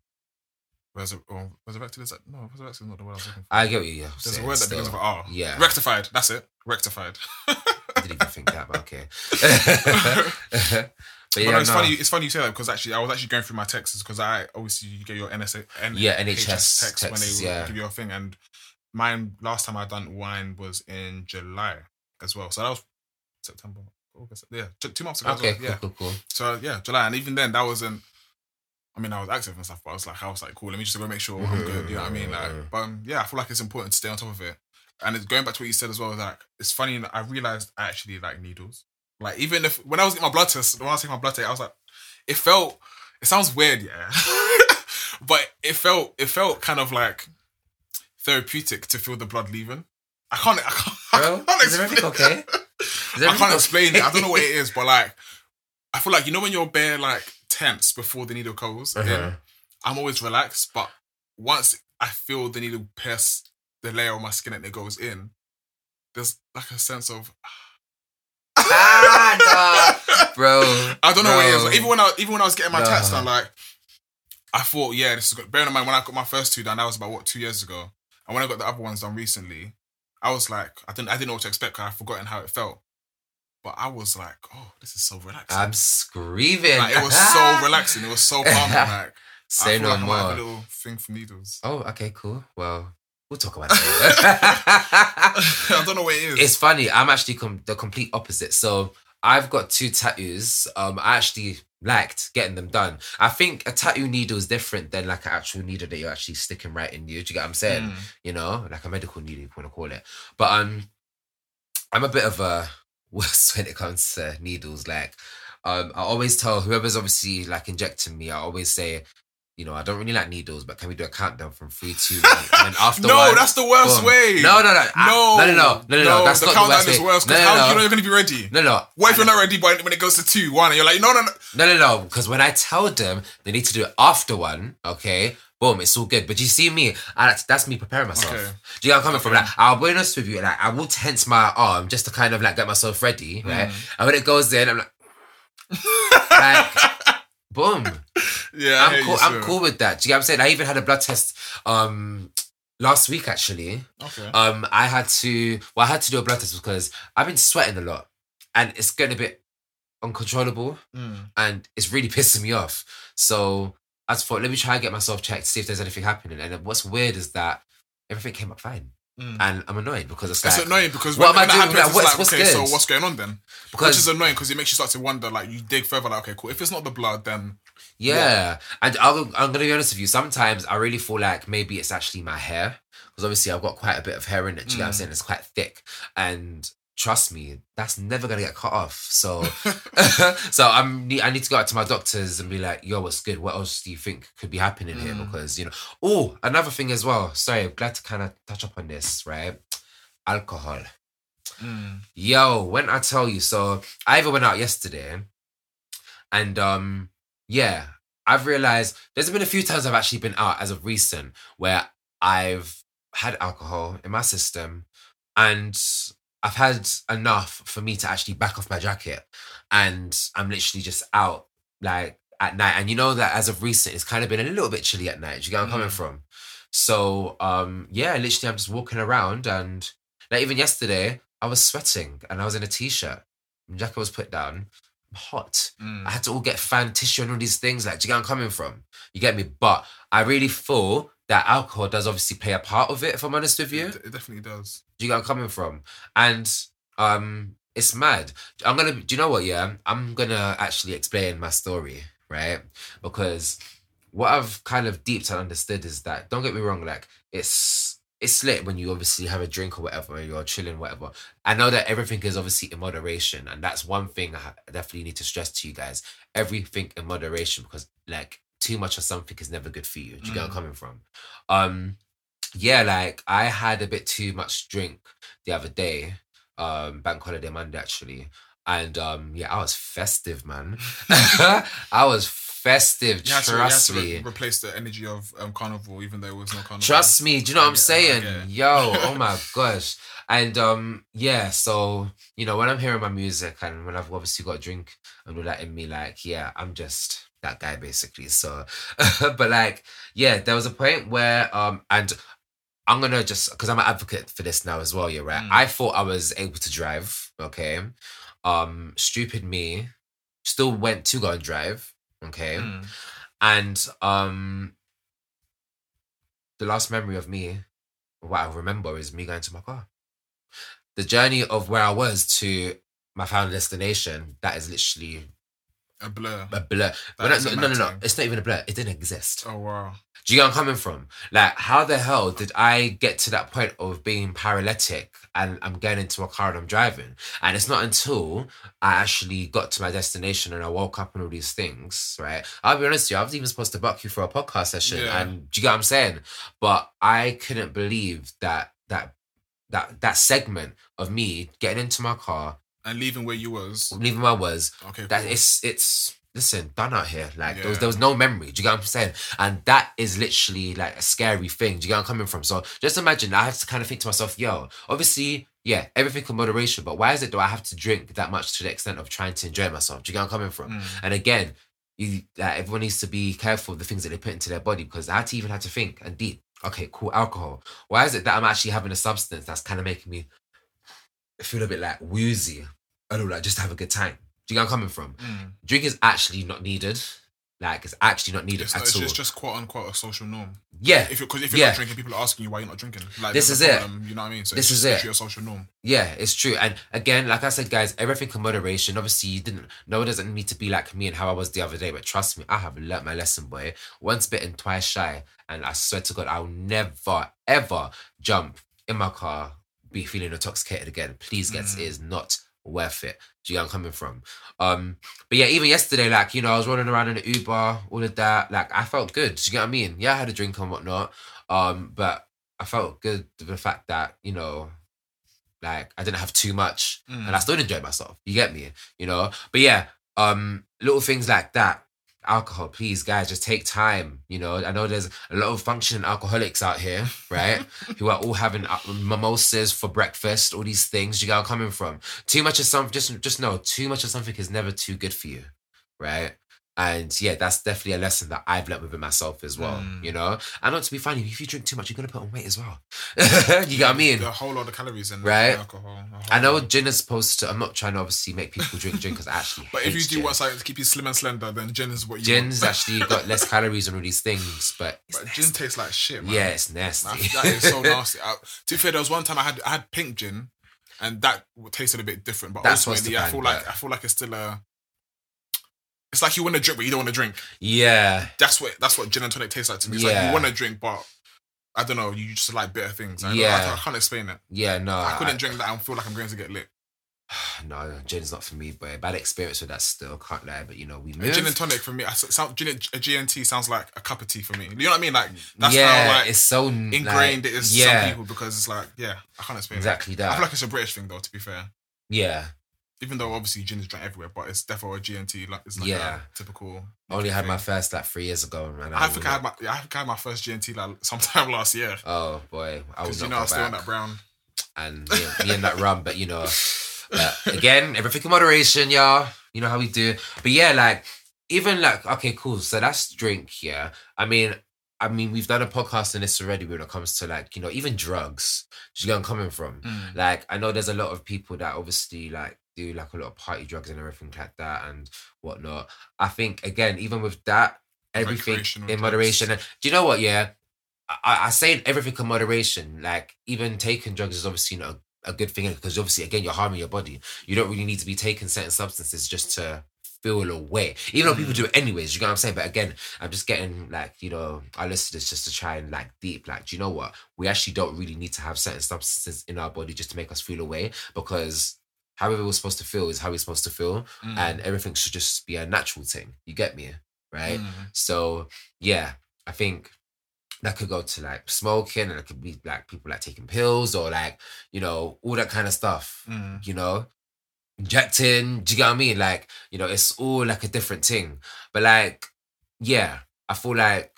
resur- or oh, resurrected. Is that no? Resurrected is not the word I was looking for. I get what you're There's saying. a word that begins with R. Yeah. Rectified. That's it. Rectified. I didn't even think that, but okay. but But no, it's no. funny. It's funny you say that because actually, I was actually going through my texts because I obviously you get your NSA, N- Yeah, NHS text when they yeah. give you a thing, and mine last time I done wine was in July as well. So that was September, August, yeah, two months ago. Okay, well, cool, yeah. cool, cool. So yeah, July, and even then that wasn't. I mean, I was active and stuff, but I was like, I was like, cool. Let me just go make sure I'm good. You know what I mean? Like, but um, yeah, I feel like it's important to stay on top of it. And it's going back to what you said as well. Like, it's funny. I realized I actually like needles. Like, even if when I was getting my blood test, when I was taking my blood test, I was like, it felt. It sounds weird, yeah, but it felt. It felt kind of like therapeutic to feel the blood leaving. I can't. I can't. Bro, I can't explain- okay? I can't everything explain it. I don't know what it is, but like, I feel like you know when you're bare like tense before the needle goes Uh-huh. I'm always relaxed, but once I feel the needle pierce the layer of my skin and it goes in, there's like a sense of ah, bro. I don't know what it is. Like, even when I even when I was getting my tats done, like I thought, yeah, this is good. Bearing in mind when I got my first two done, that was about what two years ago, and when I got the other ones done recently, I was like, I didn't I didn't know what to expect. 'cause I'd forgotten how it felt, but I was like, oh, this is so relaxing. I'm screaming. like, it was so relaxing. It was so calming. Like Say no like I might have more. a little thing for needles. Oh, okay, cool. Well, we'll talk about that. I don't know what it is. it's funny. I'm actually com- the complete opposite. So I've got two tattoos. Um, I actually liked getting them done. I think a tattoo needle is different than like an actual needle that you're actually sticking right in you. Do you get what I'm saying? Mm. You know, like a medical needle, if you want to call it. But um, I'm a bit of a wuss when it comes to needles. Like, um, I always tell whoever's obviously like injecting me, I always say. You know, I don't really like needles, but can we do a countdown from three, two, one? And after one? no, one, that's the worst boom. way. No, no, no, no, no, no, no, no, no, no. That's the not the worst is way. worse No, because no, how do no. you know you're going to be ready? No, no, What if you're not ready by, when it goes to two, one, and you're like, no, no, no. no, no, no. Because when I tell them they need to do it after one, okay, boom, it's all good. But you see me, I, that's, me preparing myself. Okay. Do you know where I'm coming from? Okay. Like, I'll be honest with you, like, I will tense my arm just to kind of like get myself ready, right? Mm. And when it goes in, I'm like, like, boom. Yeah, I'm cool. I'm cool with that. Do you know what I'm saying? I even had a blood test um last week actually. Okay. Um, I had to. Well, I had to do a blood test because I've been sweating a lot, and it's getting a bit uncontrollable, Mm. and it's really pissing me off. So I just thought, let me try and get myself checked, to see if there's anything happening. And what's weird is that everything came up fine, Mm. and I'm annoyed because it's It's like annoying because what when, am I doing? Like, what's- like, what's okay, good? so what's going on then? Which is annoying because it makes you start to wonder, like, you dig further, like, okay, cool. If it's not the blood, then Yeah, and I'll, I'm gonna be honest with you. Sometimes I really feel like maybe it's actually my hair because obviously I've got quite a bit of hair in it. Do you know what I'm Mm. saying? It's quite thick, and trust me, that's never gonna get cut off. So, so I'm I need to go out to my doctors and be like, "Yo, what's good? What else do you think could be happening here?" Mm. Because you know, oh, another thing as well. Sorry, I'm glad to kind of touch up on this. Right, alcohol. Mm. Yo, when I tell you, so I even went out yesterday, and um, yeah, I've realized there's been a few times I've actually been out as of recent where I've had alcohol in my system, and I've had enough for me to actually back off my jacket, and I'm literally just out like at night, and you know that as of recent, it's kind of been a little bit chilly at night. Do you get where I'm coming Mm. from? So um, yeah, literally, I'm just walking around and. Like even yesterday, I was sweating and I was in a t-shirt. My jacket was put down. I'm hot. Mm. I had to all get fan tissue and all these things. Like, do you get where I'm coming from? You get me? But I really feel that alcohol does obviously play a part of it, if I'm honest with you. It definitely does. Do you get where I'm coming from? And um, it's mad. I'm gonna. Do you know what? Yeah, I'm gonna actually explain my story, right? Because what I've kind of deeped and understood is that don't get me wrong, like it's it's lit when you obviously have a drink or whatever, you're chilling, whatever. I know that everything is obviously in moderation, and that's one thing I definitely need to stress to you guys: everything in moderation, because like too much of something is never good for you. Do you get where I'm Mm. coming from? Um, yeah, like I had a bit too much drink the other day, um, bank holiday Monday actually, and um, yeah, I was festive, man. I was festive. You had to, you had trust to me. re- replace the energy of um, carnival, even though it was no carnival. Trust me, do you know what I'm get it, I saying? Yo, oh my gosh. And um, yeah, so you know, when I'm hearing my music and when I've obviously got a drink and all that in me, like, yeah, I'm just that guy basically. So but like, yeah, there was a point where um and I'm gonna just because I'm an advocate for this now as well, you're right. Mm. I thought I was able to drive, okay. Um, stupid me, still went to go and drive, okay Mm. and um the last memory of me what i remember is me going to my car the journey of where i was to my final destination that is literally A blur. a blur That no, no, no, no, mad no, thing. it's not even a blur it didn't exist Oh wow. do you get where I'm coming from? Like, how the hell did I get to that point of being paralytic and I'm getting into a car and I'm driving? And it's not until I actually got to my destination and I woke up and all these things, right? I'll be honest with you, I was even supposed to book you for a podcast session. Yeah. And do you get what I'm saying? But I couldn't believe that that that that segment of me getting into my car, And leaving where you was. leaving where I was. Okay. That cool. it's it's listen done out here. Like there was there was no memory. Do you get what I'm saying? And that is literally like a scary thing. Do you get where I'm coming from? So just imagine I have to kind of think to myself, yo, obviously, yeah, everything in moderation, but why is it do I have to drink that much to the extent of trying to enjoy myself? Do you get where I'm coming from? Mm. And again, you like, everyone needs to be careful of the things that they put into their body because I had to even have to think and deep. Okay, cool, alcohol. Why is it that I'm actually having a substance that's kind of making me feel a bit like woozy? I don't know, like just to have a good time. Do you get where I'm coming from? Mm. Drink is actually not needed. Like it's actually not needed It's, at it's all. just, just quote unquote a social norm. yeah, If you're because if you're Yeah. not drinking, people are asking you why you're not drinking. Like This is a it. You know what I mean? So This it's is it. a social norm. yeah, it's true. And again, like I said, guys, everything in moderation. Obviously, you didn't. No one doesn't need to be like me and how I was the other day. But trust me, I have learnt my lesson, boy. Once bitten, twice shy. And I swear to God, I'll never ever jump in my car, be feeling intoxicated again. Please, guys, Mm. it is not worth it. Do you get I'm coming from? Um, but yeah, even yesterday, like, you know, I was running around in the Uber, all of that. Like, I felt good. Do you get what I mean? Yeah, I had a drink and whatnot. Um, but I felt good with the fact that, you know, like I didn't have too much Mm. and I still enjoyed myself. You get me? You know? But yeah, um, little things like that. Alcohol, please, guys, just take time. You know, I know there's a lot of functioning alcoholics out here, right? Who are all having uh, mimosas for breakfast, all these things. You got coming from. Too much of something, just just know, too much of something is never too good for you, right? And yeah, that's definitely a lesson that I've learned within myself as well. Mm. You know, and not to be funny, if you drink too much, you're gonna put on weight as well. you get what I mean? A whole lot of calories in Right. alcohol. I know lot. gin is supposed to. I'm not trying to obviously make people drink gin because actually. But if you do gin. want something to keep you slim and slender, then gin is what you gin's want. actually got less calories and all these things, but, But gin tastes like shit, man. yeah, it's nasty. that is so nasty. I, to be fair, there was one time I had I had pink gin, and that tasted a bit different. But That's what's ultimately, the I feel like but- I feel like it's still a. It's like you want to drink, but you don't want to drink. yeah, That's what that's what gin and tonic tastes like to me. It's like you want to drink, but I don't know. You just like bitter things. I I, Yeah. can't, I can't explain it. yeah. No, I couldn't drink that and feel like I'm going to get lit. No, gin's not for me, but bad experience with that still. Can't lie, but you know we move. Gin and tonic for me, I sound, gin and, a GNT sounds like a cup of tea for me. You know what I mean? Like that's yeah, how like it's so ingrained like, it is Yeah, some people because it's like yeah, I can't explain. exactly It. I feel like it's a British thing though. To be fair, yeah, even though obviously gin is drank everywhere, but it's definitely a GNT. Like it's like Yeah. a typical. I only had thing. my first like three years ago, and I think I had my I think I had my first GNT like sometime last year. Oh boy, I was you know I'm still on that brown. and me, me and that rum, but you know, again, everything in moderation, y'all. You know how we do. But yeah, like even like okay, cool. So that's drink, yeah. I mean, I mean, we've done a podcast on this already when it comes to like you know even drugs. Do you where I'm coming from? Mm. Like I know there's a lot of people that obviously like do like a lot of party drugs and everything like that and whatnot. I think again, even with that, everything in moderation. And do you know what? Yeah, I, I say everything in moderation. Like even taking drugs is obviously not a, a good thing because obviously again you're harming your body. You don't really need to be taking certain substances just to feel away. Even though people mm. do it anyways, you know what I'm saying? But again, I'm just getting like, you know, I listen to this just to try and like deep, like, do you know what? We actually don't really need to have certain substances in our body just to make us feel away because however we're supposed to feel is how we're supposed to feel. Mm. And everything should just be a natural thing. You get me? Right? Mm. So yeah, I think that could go to like smoking and it could be like people like taking pills or like, you know, all that kind of stuff. Mm. You know? Injecting, do you get what I mean? Like, you know, it's all like a different thing. But like, yeah, I feel like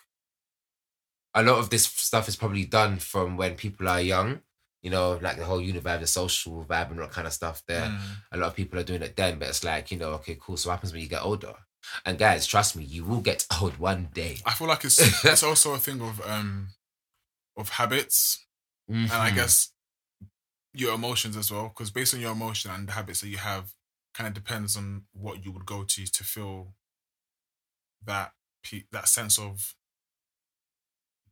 a lot of this stuff is probably done from when people are young. You know, like the whole univibe, the social vibe and all that kind of stuff there Mm. a lot of people are doing it then, but it's like, you know, okay, cool. So what happens when you get older? And guys, trust me, you will get old one day. I feel like it's it's also a thing of um of habits and I Mhm. guess your emotions as well. Because based on your emotion and the habits that you have, kind of depends on what you would go to to feel that pe- that sense of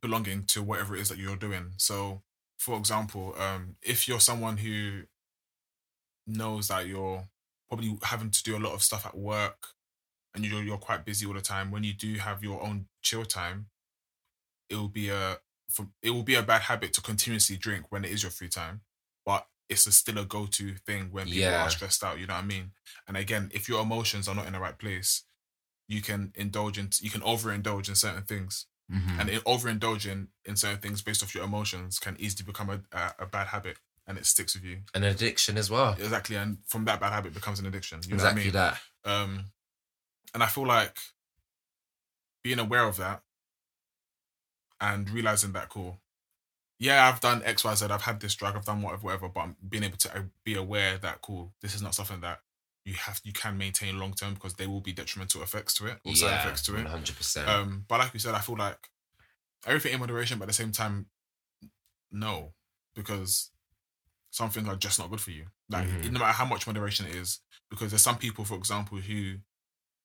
belonging to whatever it is that you're doing. So, for example, um, if you're someone who knows that you're probably having to do a lot of stuff at work and you're you're quite busy all the time, when you do have your own chill time, it will be a for, it will be a bad habit to continuously drink when it is your free time, but it's a, still a go to thing when people Yeah. are stressed out. You know what I mean? And again, if your emotions are not in the right place, you can indulge in you can overindulge in certain things, Mhm. and overindulging in certain things based off your emotions can easily become a, a, a bad habit. and it sticks with you. An addiction as well. Exactly, and from that bad habit becomes an addiction. You exactly know what I mean? that. Um, and I feel like being aware of that and realizing that cool. Yeah, I've done X, Y, Z. I've had this drug. I've done whatever, whatever. But I'm being able to uh, be aware that cool. This is not something that you have you can maintain long term because there will be detrimental effects to it or side effects to one it. hundred percent. Um, but like we said, I feel like everything in moderation, but at the same time, no, because some things are just not good for you. Like Mhm. no matter how much moderation it is, because there's some people, for example, who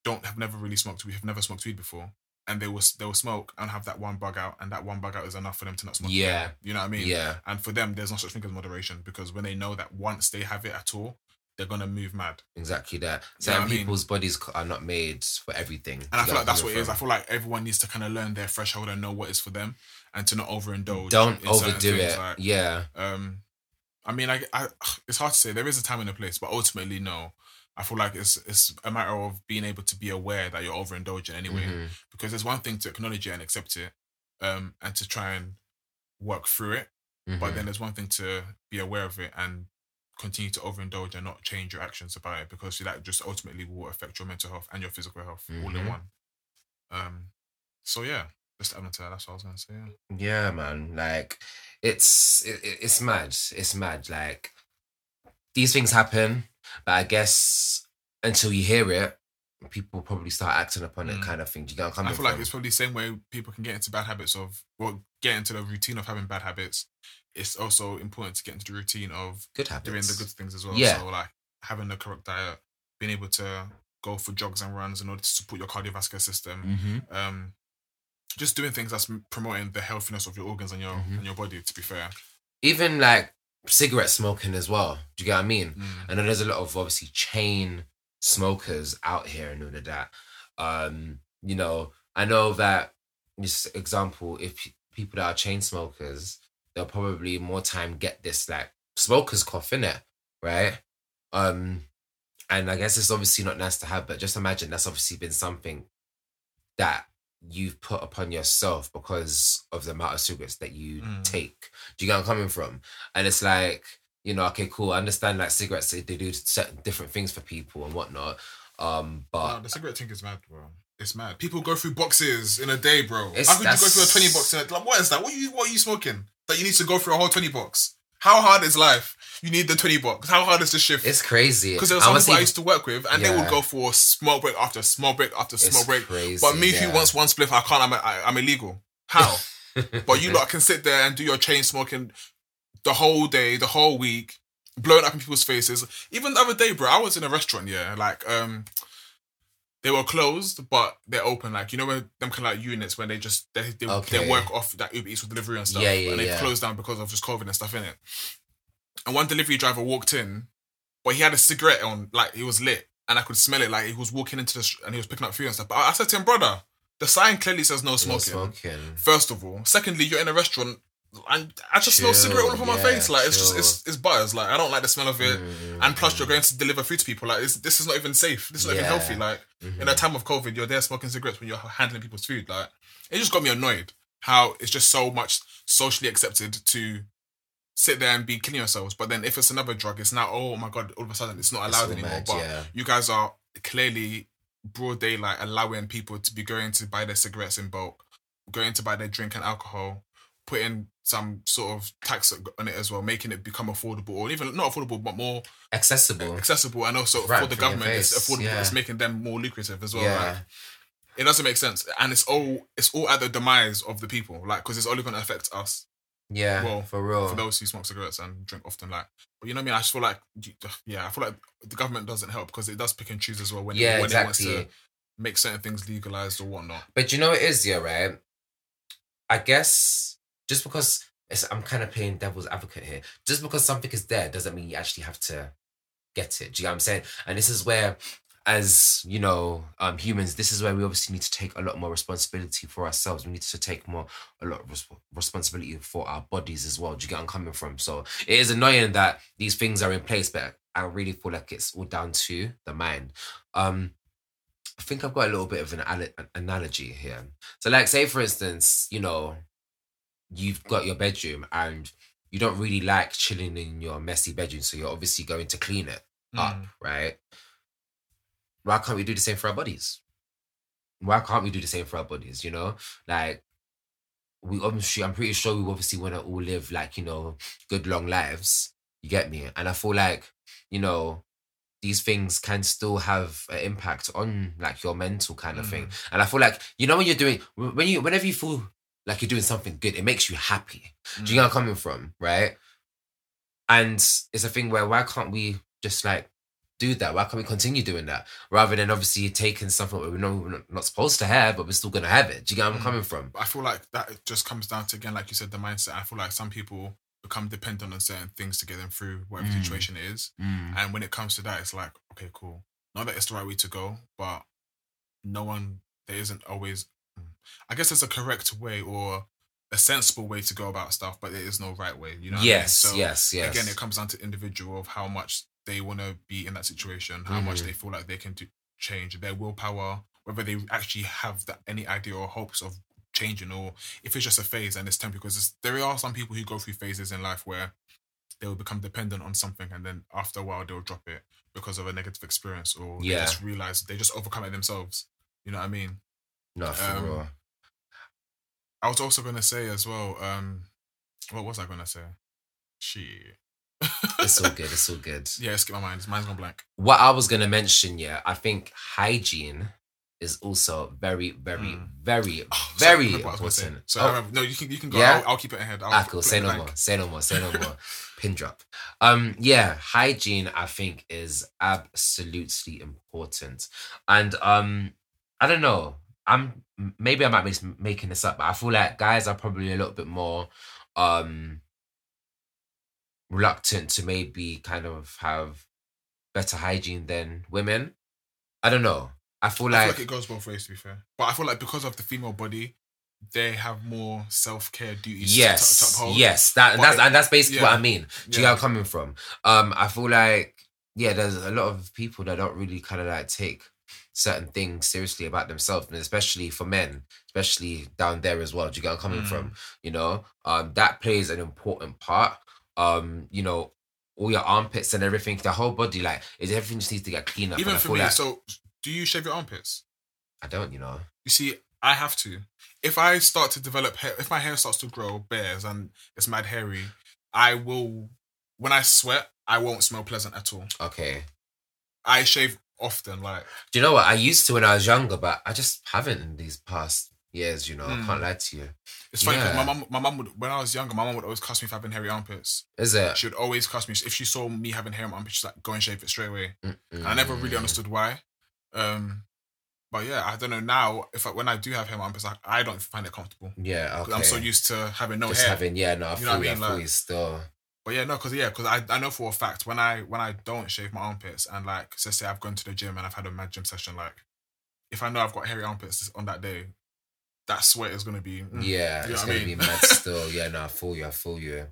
don't have never really smoked weed, have never smoked weed before, and they will they will smoke and have that one bug out, and that one bug out is enough for them to not smoke. again. Yeah. you know what I mean. yeah, And for them, there's no such thing as moderation because when they know that once they have it at all, they're gonna move mad. exactly that. Certain I mean- people's bodies are not made for everything. And I feel like that's what it is. I feel like everyone needs to kind of learn their threshold and know what is for them, and to not overindulge. Don't overdo it. like, yeah, um, I mean, I, I, it's hard to say. There is a time and a place, but ultimately, no. I feel like it's it's a matter of being able to be aware that you're overindulging anyway. Mhm. Because there's one thing to acknowledge it and accept it, um, and to try and work through it. But Mhm. then there's one thing to be aware of it and continue to overindulge and not change your actions about it because that just ultimately will affect your mental health and your physical health all in Mhm. one. Um, so yeah, just add to that. That's what I was gonna say. Yeah. Yeah, man. Like it's it, it- it's mad. It's mad. Like these things happen, but I guess until you hear it, people probably start acting upon it, Mm. kind of thing. Do you get what I'm I feel like it's probably the same way people can get into bad habits of, well, get into the routine of having bad habits. It's also important to get into the routine of good habits. doing the good things as well. Yeah. So like having the correct diet, being able to go for jogs and runs in order to support your cardiovascular system. Mm-hmm. Um, just doing things that's promoting the healthiness of your organs and your Mhm. and your body. To be fair, Even like cigarette smoking as well. Do you get what I mean? Mm. I know there's a lot of obviously chain smokers out here and all of that. Um, you know, I know that this example, if pe- people that are chain smokers, they'll probably more time get this like smoker's cough in it, right? Um, and I guess it's obviously not nice to have, but just imagine that's obviously been something that you've put upon yourself because of the amount of cigarettes that you Mm. take. Do you get I'm coming from? And it's like, you know, okay, cool. I understand like cigarettes, they do certain different things for people and whatnot. Um, No, but the cigarette thing is mad, bro. It's mad. People go through boxes in a day, bro. It's- How could you go through a twenty box? In a, like, what is that? What you what are you smoking? That you need to go through a whole twenty box? How hard is life? You need the twenty box. How hard is the shift? it's crazy. Because there were I some people I used to work with, and they would go for small break after small break after it's break. crazy, But me, who wants one spliff, I can't. I'm I, I'm illegal. How? but you lot can sit there and do your chain smoking the whole day, the whole week, blowing up in people's faces. Even the other day, bro, I was in a restaurant. Yeah, like um, they were closed, but they're open. Like you know, when them kind of like units when they just they they, Okay. they work off that Uber Eats with delivery and stuff. Yeah, yeah, and they yeah. closed down because of just COVID and stuff in it. And one delivery driver walked in, but he had a cigarette on, like he was lit, and I could smell it. Like he was walking into the sh- and he was picking up food and stuff. But I, I said to him, brother, the sign clearly says no No smoking. smoking. First of all, secondly, you're in a restaurant and I just smell cigarette all over my face. Like it's just it's it's buzz. Like I don't like the smell of it. Mm, And plus, you're going to deliver food to people. Like this, this is not even safe. This is not even healthy. Like mhm. in a time of COVID, you're there smoking cigarettes when you're handling people's food. Like it just got me annoyed how it's just so much socially accepted to sit there and be killing yourselves. But then if it's another drug, it's now oh my god, all of a sudden it's not allowed all anymore. mad, but yeah. you guys are clearly broad daylight allowing people to be going to buy their cigarettes in bulk, going to buy their drink and alcohol, putting some sort of tax on it as well, making it become affordable or even not affordable but more accessible. accessible and also Right for the government it's affordable. yeah. It's making them more lucrative as well. yeah, Like, it doesn't make sense, and it's all it's all at the demise of the people. Like because it's only going to affect us yeah, well, for real. for those who smoke cigarettes and drink often. Like, but you know what I mean. I just feel like yeah, I feel like the government doesn't help because it does pick and choose as well when yeah, it, when exactly. it wants to make certain things legalized or whatnot. But you know what it is, yeah, right? I guess just because I'm kind of playing devil's advocate here. Just because something is there doesn't mean you actually have to get it. Do you know what I'm saying? And this is where, as you know, um, humans, this is where we obviously need to take a lot more responsibility for ourselves. We need to take more, a lot of resp- responsibility for our bodies as well. Do you get I'm coming from? So it is annoying that these things are in place, but I really feel like it's all down to the mind. Um, I think I've got a little bit of an al- an analogy here. So, like, say for instance, you know, you've got your bedroom and you don't really like chilling in your messy bedroom, so you're obviously going to clean it up, Mm. right? Why can't we do the same for our bodies? Why can't we do the same for our bodies? You know, like we obviously, I'm pretty sure we obviously want to all live like you know good long lives. You get me? And I feel like you know these things can still have an impact on like your mental kind of thing. And I feel like you know when you're doing when you whenever you feel like you're doing something good, it makes you happy. Do you Mm. get where I'm coming from? Right. And it's a thing where why can't we just like do that? Why can't we continue doing that rather than obviously taking something that we know we're not- not supposed to have, but we're still gonna have it? Do you get where I'm Mm. coming from? I feel like that just comes down to again, like you said, the mindset. I feel like some people become dependent on certain things to get them through whatever Mm. situation it is. And when it comes to that, it's like, okay, cool. Not that it's the right way to go, but no one there isn't always I guess there's a correct way or a sensible way to go about stuff, but there is no right way. You know yes, I mean? yes, yes. again, it comes down to individual of how much they want to be in that situation, how much Mhm. they feel like they can do, change their willpower, whether they actually have that, any idea or hopes of changing, or if it's just a phase and it's temporary. Because it's, there are some people who go through phases in life where they will become dependent on something, and then after a while they'll drop it because of a negative experience, or they just realize they just overcome it themselves. You know what I mean? No, for um, real. I was also gonna say as well. Um, what was I gonna say? Shit. It's all good. It's all good. yeah, skip my mind. Mine's gone blank. What I was gonna mention, yeah, I think hygiene is also very, very, Mm. very, Oh, very remember what I was gonna say. important. So Oh, remember, no, you can you can go. Yeah? I'll, I'll keep it ahead. I'll Ah, cool. Say no more. Say no more. Say no more. Pin drop. Um, yeah, hygiene I think is absolutely important, and um, I don't know. I'm maybe I might be making this up, but I feel like guys are probably a little bit more um reluctant to maybe kind of have better hygiene than women. I don't know. I feel I like, feel like it goes both ways to be fair, but I feel like because of the female body, they have more self care duties. yes, to, to uphold. yes, that that's it- and that's basically what. I mean. Do you Yeah. where I'm coming from? Um, I feel like yeah, there's a lot of people that don't really kind of like take certain things seriously about themselves, and especially for men, especially down there as well. Do you get where I'm coming Mm. from? You know, um, that plays an important part. Um, you know, all your armpits and everything, the whole body, like, is everything just needs to get cleaned up. Even for me, like so do you shave your armpits? I don't, you know. You see, I have to. If I start to develop hair, if my hair starts to grow bears and it's mad hairy, I will. When I sweat, I won't smell pleasant at all. Okay. I shave often, like Do you know what? I used to when I was younger, but I just haven't in these past years, you know. I Mm. can't lie to you. it's funny because Yeah. my mum, my mum would when I was younger, my mum would always cuss me for having hairy armpits. Is it? She would always cuss me if she saw me having hair on my armpits. She's like, "Go and shave it straight away." And I never really understood why. Um, but yeah, I don't know now. If I, when I do have hair armpits, I, I don't find it comfortable. Yeah, okay. I'm so used to having no just hair. having yeah, no, I You feel know what I I mean? Like- still. But yeah, no, because yeah, because I, I know for a fact when I when I don't shave my armpits and like so say I've gone to the gym and I've had a mad gym session, like if I know I've got hairy armpits on that day, that sweat is gonna be mm, Yeah, you know it's I gonna be mean? mad still. Yeah, no, I feel you, I feel you.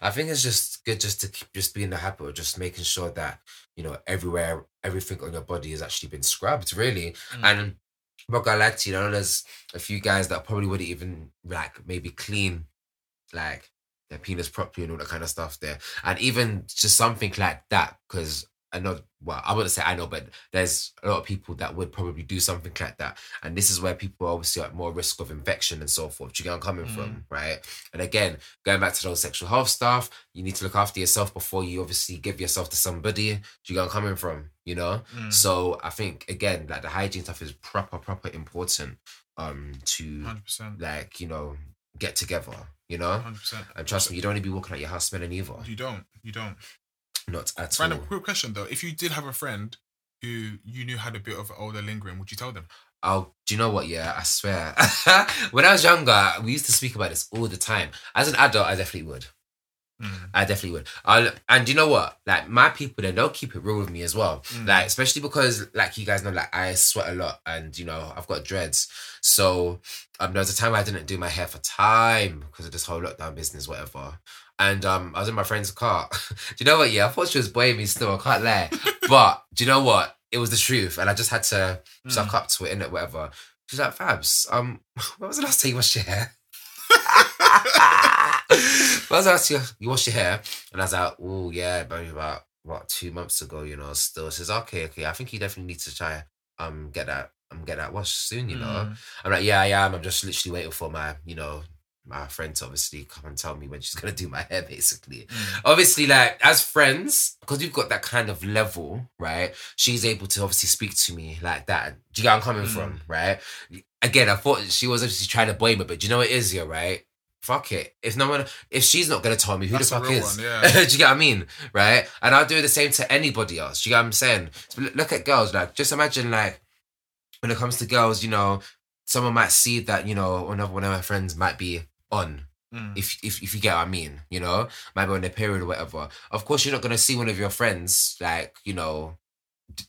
I think it's just good just to keep just being the habit of just making sure that, you know, everywhere everything on your body has actually been scrubbed, really. Mm. And I'm not gonna you, know there's a few guys that probably wouldn't even like maybe clean like their penis properly and all that kind of stuff there. And even just something like that, because I know well, I wouldn't say I know, but there's a lot of people that would probably do something like that. And this is where people are obviously at more risk of infection and so forth. Do you get I'm coming Mm. from? Right. And again, going back to those sexual health stuff, you need to look after yourself before you obviously give yourself to somebody. Do you get I'm coming from? You know? Mm. So I think again, like the hygiene stuff is proper, proper important um to hundred percent, like, you know, get together, you know? hundred percent. And trust me, you don't want to be walking out your house smelling either. You don't, you don't. Not at Random all. quick question though: If you did have a friend who you knew had a bit of older lingering, would you tell them? Oh, do you know what? Yeah, I swear. when I was younger, we used to speak about this all the time. As an adult, I definitely would. Mm. I definitely would. I'll, and you know what? Like my people, then they'll keep it real with me as well. Mm. Like especially because, like you guys know, like I sweat a lot, and you know I've got dreads. So um, there was a time I didn't do my hair for time because of this whole lockdown business, whatever. And um, I was in my friend's car. do you know what? Yeah, I thought she was boying me still. I can't lie. but do you know what? It was the truth, and I just had to Mm. suck up to it, and Whatever. She's like, Fabs, um, when was the last time you washed your hair? but I was asking, you wash your hair? And I was like, oh, yeah, maybe about, what, two months ago, you know, still. Says, okay, okay, I think you definitely need to try um get that um get that washed soon, you know. Mm. I'm like, yeah, I am. I'm just literally waiting for my, you know, my friend to obviously come and tell me when she's gonna do my hair, basically. Mm. Obviously, like as friends, because we've got that kind of level, right? She's able to obviously speak to me like that. Do you get where I'm coming Mm. from, right? Again, I thought she was obviously trying to blame it, but do you know what it is, yeah, right? Fuck it. If no one, if she's not gonna tell me, who That's the fuck is? one, yeah. do you get what I mean? Right? And I'll do the same to anybody else. Do you get what I'm saying? So look- at girls. Like, just imagine, like, when it comes to girls, you know, someone might see that, you know, another one of my friends might be on. Mm. If, if if you get what I mean, you know, might be on their period or whatever. Of course, you're not gonna see one of your friends like you know,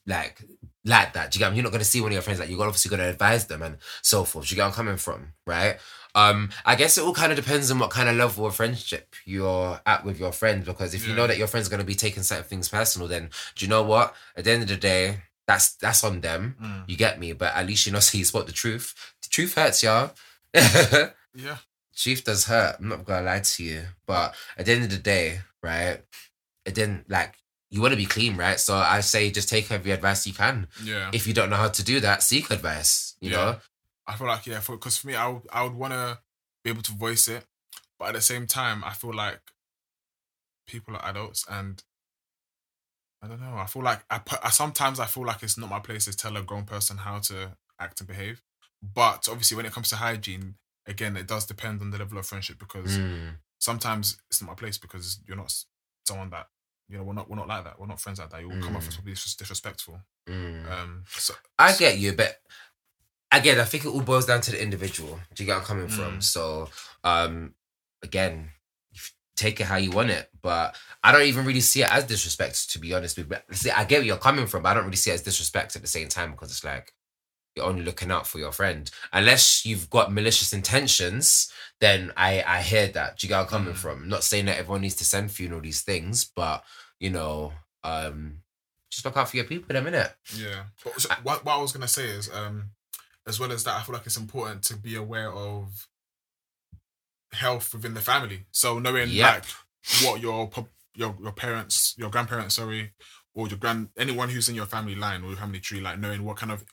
like like that. Do you get? what I mean? You're not gonna see one of your friends like you're obviously gonna advise them and so forth. Do you get I'm coming from, right? Um, I guess it all kind of depends on what kind of level of friendship you're at with your friends. Because if you know that your friend's gonna be taking certain things personal, then do you know what? At the end of the day, that's that's on them. Mm. You get me? But at least you know, see, you spot the truth. The truth hurts, y'all. Yeah. truth does hurt. I'm not gonna lie to you. But at the end of the day, right? It didn't like you want to be clean, right? So I say just take every advice you can. Yeah. If you don't know how to do that, seek advice. You Yeah. know? I feel like yeah, for because for me, I would I would want to be able to voice it, but at the same time, I feel like people are adults, and I don't know. I feel like I, I sometimes I feel like it's not my place to tell a grown person how to act and behave. But obviously, when it comes to hygiene, again, it does depend on the level of friendship because Mm, sometimes it's not my place because you're not someone that you know we're not we're not like that. We're not friends like that. You will come off Mm. as probably disrespectful. mm. Um, so I get you, but again, I think it all boils down to the individual. Do you get where I'm coming from? Mm. So, um, again, take it how you want it, but I don't even really see it as disrespect, to be honest with. But see, I get where you're coming from, but I don't really see it as disrespect at the same time because it's like you're only looking out for your friend. Unless you've got malicious intentions, then I I hear that. Do you get where I'm coming Mm. from? not saying that everyone needs to send for you and all these things, but you know, um, just look out for your people, them innit? Yeah. But so what, what I was gonna say is, um, as well as that, I feel like it's important to be aware of health within the family. So knowing Yep. like what your your your parents, your grandparents, sorry, or your grand anyone who's in your family line or your family tree, like knowing what kind of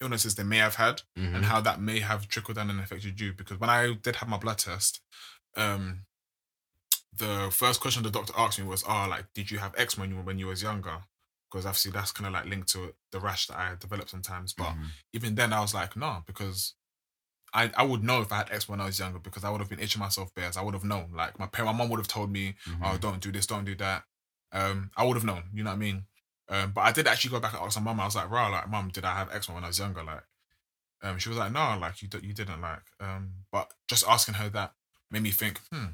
illnesses they may have had Mhm. and how that may have trickled down and affected you. Because when I did have my blood test, um, the first question the doctor asked me was, "Oh, like, did you have eczema when you when you was younger?" Because obviously that's kind of like linked to the rash that I developed sometimes. But Mhm. even then, I was like, no, because I I would know if I had X when I was younger because I would have been itching myself bears. I would have known. Like my parent, my mom would have told me, Mhm. "Oh, don't do this, don't do that." Um, I would have known. You know what I mean? Um, but I did actually go back and ask my mum. I was like, "Rah, like, mum, did I have X when I was younger?" Like, um, she was like, "No, like you d- you didn't." Like, um, but just asking her that made me think, hmm,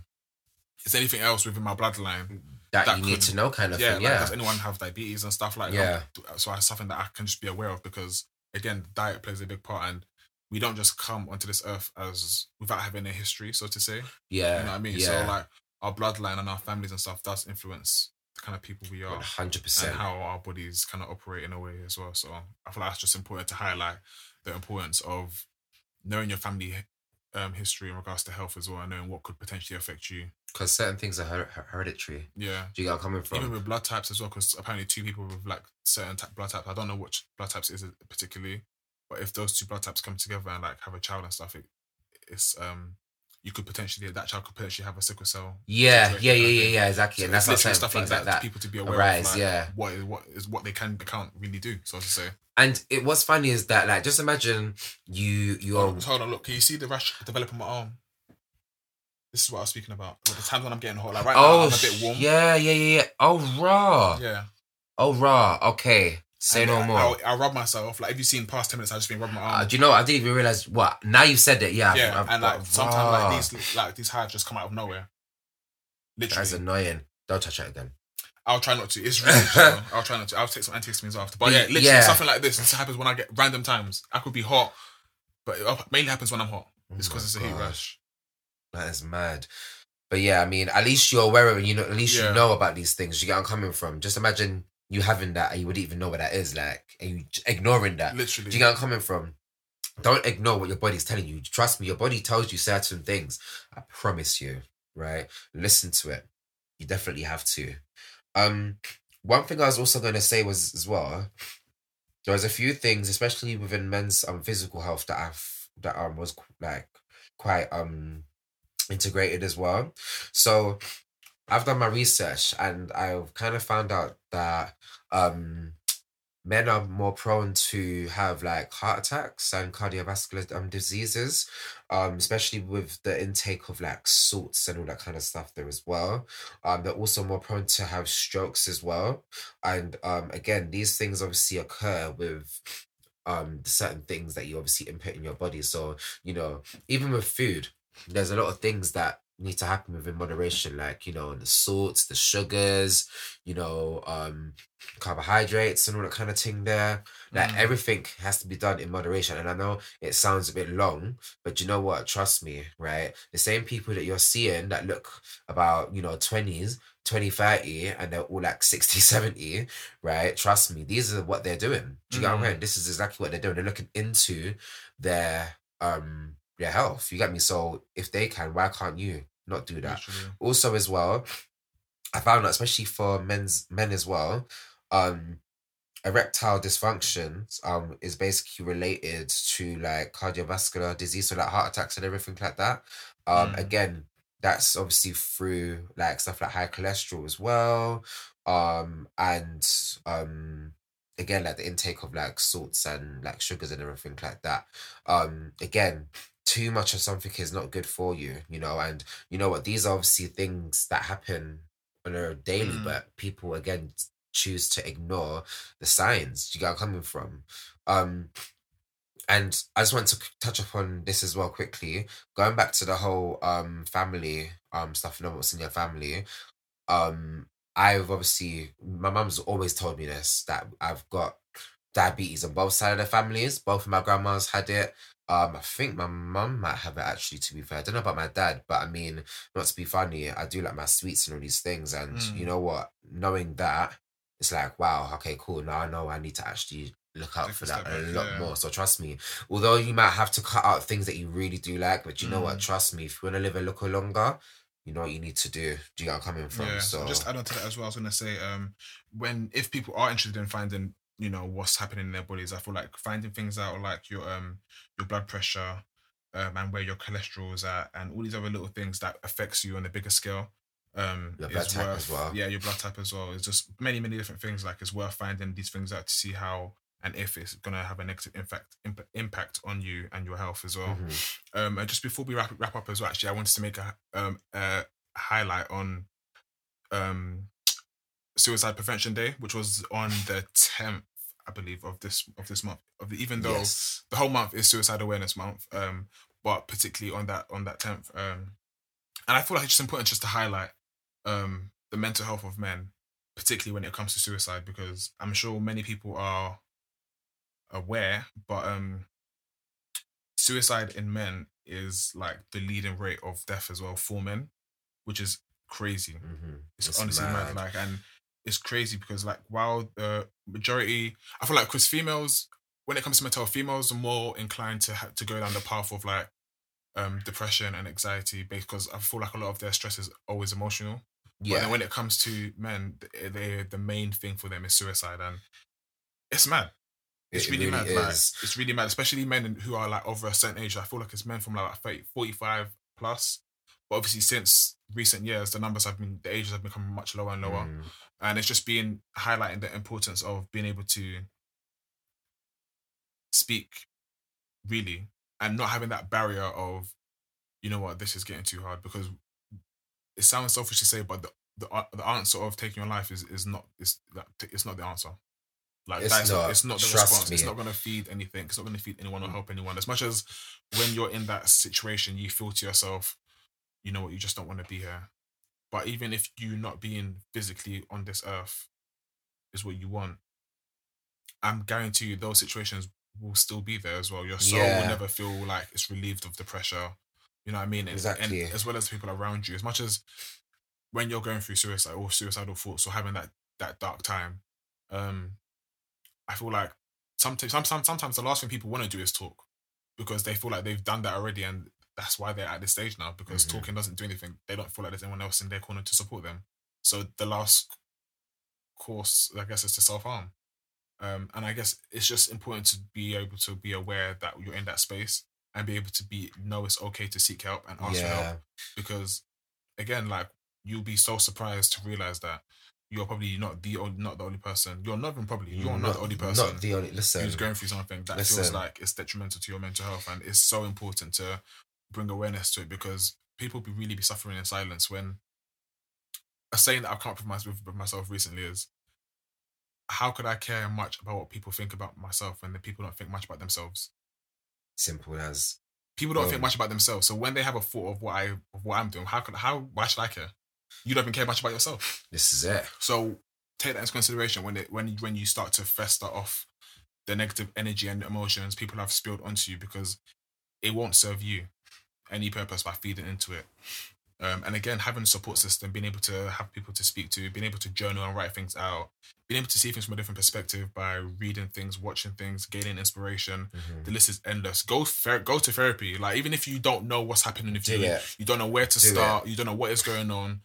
is there anything else within my bloodline? That, that you need to know, kind of yeah, thing. like, Yeah, does anyone have diabetes and stuff like Yeah. that? So it's something that I can just be aware of because again, diet plays a big part, and we don't just come onto this earth as without having a history, so to say. yeah, You know what I mean? Yeah, So like our bloodline and our families and stuff does influence the kind of people we are hundred and percent. And how our bodies kind of operate in a way as well. So I feel like that's just important to highlight the importance of knowing your family um, history in regards to health as well, and knowing what could potentially affect you. Because certain things are her- her- hereditary. Yeah. Do you get where I'm coming from? Even with blood types as well, because apparently two people with like certain type blood types. I don't know which blood types it is particularly, but if those two blood types come together and like have a child and stuff, it, it's um you could potentially that child could potentially have a sickle cell. yeah, yeah, yeah, yeah, yeah, exactly. So and that's not stuff like like that, that. people to be aware arise, of. Like, yeah. What is what is what they can they can't really do. So to say. And it what's funny is that like just imagine you you're Hold on, look. Can you see the rash developing my arm? This is what I was speaking about. Like, the times when I'm getting hot, like right now, oh I'm a bit warm. yeah yeah yeah yeah oh raw Yeah. oh raw okay say And no I- more. I, I rub myself. Like if you've seen past ten minutes, I've just been rubbing my arm. Uh, do you know? I didn't even realize what. Now you've said it. Yeah. I've- yeah, I've and got like sometimes like these like these hives just come out of nowhere. Literally, That's annoying. Don't touch it again. I'll try not to. It's really. I'll try not to. I'll take some antihistamines after. But yeah, literally Yeah. something like this. This happens when I get random times. I could be hot, but it mainly happens when I'm hot. It's Oh because my it's a heat gosh. rash. That is mad. But yeah, I mean, at least you're aware of it. You know, at least Yeah. you know about these things. You get I'm coming from. Just imagine you having that and you wouldn't even know what that is like, and you ignoring that. Literally. Do you get I'm coming from? don't ignore what your body's telling you. Trust me, your body tells you certain things. I promise you, right? Listen to it. You definitely have to. Um, one thing I was also going to say was as well. There was a few things, especially within men's um physical health, that I've that um was like quite um integrated as well. So I've done my research and I've kind of found out that um men are more prone to have like heart attacks and cardiovascular um, diseases, um, especially with the intake of like salts and all that kind of stuff there as well. Um, they're also more prone to have strokes as well. And um, again, these things obviously occur with um certain things that you obviously input in your body. So, you know, even with food, there's a lot of things that need to happen within moderation like you know the salts the sugars you know um carbohydrates and all that kind of thing there. Like Mm. everything has to be done in moderation and i know it sounds a bit long but you know what? Trust me right? The same people that you're seeing that look about you know 20s 20 30 and they're all like 60 70 right? Trust me these are what they're doing. Do you get what i'm Mm. saying? This is exactly what they're doing. They're looking into their um their health. You get me? So if they can, why can't you not do that? Also, as well, I found that especially for men's men as well, um, erectile dysfunction um is basically related to like cardiovascular disease, so like heart attacks and everything like that. Um, Mm. again, that's obviously through like stuff like high cholesterol as well. Um, and um again like the intake of like salts and like sugars and everything like that um again too much of something is not good for you you know and you know what these are obviously things that happen on a daily Mm. but people again choose to ignore the signs you got coming from um and I just want to touch upon this as well quickly. Going back to the whole um family um stuff, you know what's in your family. Um, I've obviously my mum's always told me this that I've got diabetes on both sides of the families. Both of my grandmas had it. Um, I think my mum might have it actually. To be fair, I don't know about my dad, but I mean, not to be funny, I do like my sweets and all these things. And Mm. you know what? Knowing that, it's like wow, okay, cool. Now I know I need to actually look out Take for that a back, lot yeah. more. So trust me, although you might have to cut out things that you really do like, but you know what? Mm. Trust me, if you want to live a little longer, you know what you need to do. Do you get coming from? Yeah. so Just add on to that as well. I was gonna say, um, when if people are interested in finding, you know, what's happening in their bodies, I feel like finding things out like your um your blood pressure, um, and where your cholesterol is at, and all these other little things that affects you on a bigger scale. Um, Your blood type worth, as well. Yeah, your blood type as well. It's just many, many different things. Like it's worth finding these things out to see how and if it's gonna have a negative impact imp- impact on you and your health as well. Mhm. Um, and just before we wrap wrap up as well, actually, I wanted to make a um a highlight on um Suicide Prevention Day, which was on the tenth, I believe, of this of this month. Of the, even though yes. the whole month is Suicide Awareness Month, um, but particularly on that on that tenth, um, and I feel like it's just important just to highlight um the mental health of men, particularly when it comes to suicide, because I'm sure many people are aware, but um suicide in men is like the leading rate of death as well for men, which is crazy. Mhm. It's, It's honestly mad. mad. Like, and it's crazy because like while the majority, I feel like because females, when it comes to mental health, females are more inclined to ha- to go down the path of like um depression and anxiety because I feel like a lot of their stress is always emotional. But Yeah. then when it comes to men, they, they the main thing for them is suicide, and it's mad. It's It really, really mad. Like, it's really mad, especially men who are like over a certain age. I feel like it's men from like 30, 45 plus. But obviously, since recent years, the numbers have been, the ages have become much lower and lower. Mm. And it's just been highlighting the importance of being able to speak really and not having that barrier of, you know what, this is getting too hard. Because it sounds selfish to say, but the, the, the answer of taking your life is, is not, is that it's not the answer. Like It's that's not. it's not the response. It's not going to feed anything. It's not going to feed anyone or help anyone. As much as when you're in that situation, you feel to yourself, you know what, you just don't want to be here. But even if you not being physically on this earth is what you want, I'm guarantee you those situations will still be there as well. Your soul Yeah. will never feel like it's relieved of the pressure. You know what I mean? And- Exactly. And as well as people around you, as much as when you're going through suicide or suicidal thoughts or having that that dark time, um, I feel like sometimes, sometimes, sometimes the last thing people want to do is talk. because they feel like they've done that already and that's why they're at this stage now because Mhm. talking doesn't do anything. They don't feel like there's anyone else in their corner to support them. So the last course, I guess, is to self harm. Um, and I guess it's just important to be able to be aware that you're in that space and be able to be know it's okay to seek help and ask for help because again, like you'll be so surprised to realize that you're probably not the only, not the only person. You're not even probably you're not, the only person Not the only. Listen, who's going through something that feels like it's detrimental to your mental health, and it's so important to bring awareness to it because people be really be suffering in silence. When a saying that I've come up with, my, with, with myself recently is, "How could I care much about what people think about myself when the people don't think much about themselves?" simple as People don't think much about themselves, so when they have a thought of what I of what I'm doing, how could how why should I care? You don't even care much about yourself. this is it. So take that into consideration when it when when you start to fester off the negative energy and emotions people have spilled onto you because it won't serve you any purpose by feeding into it. Um, and again, having a support system, being able to have people to speak to, being able to journal and write things out, being able to see things from a different perspective by reading things, watching things, gaining inspiration. Mhm. The list is endless. Go ther- go to therapy. Like even if you don't know what's happening Do you, it. you don't know where to Do start, you don't know what is going on.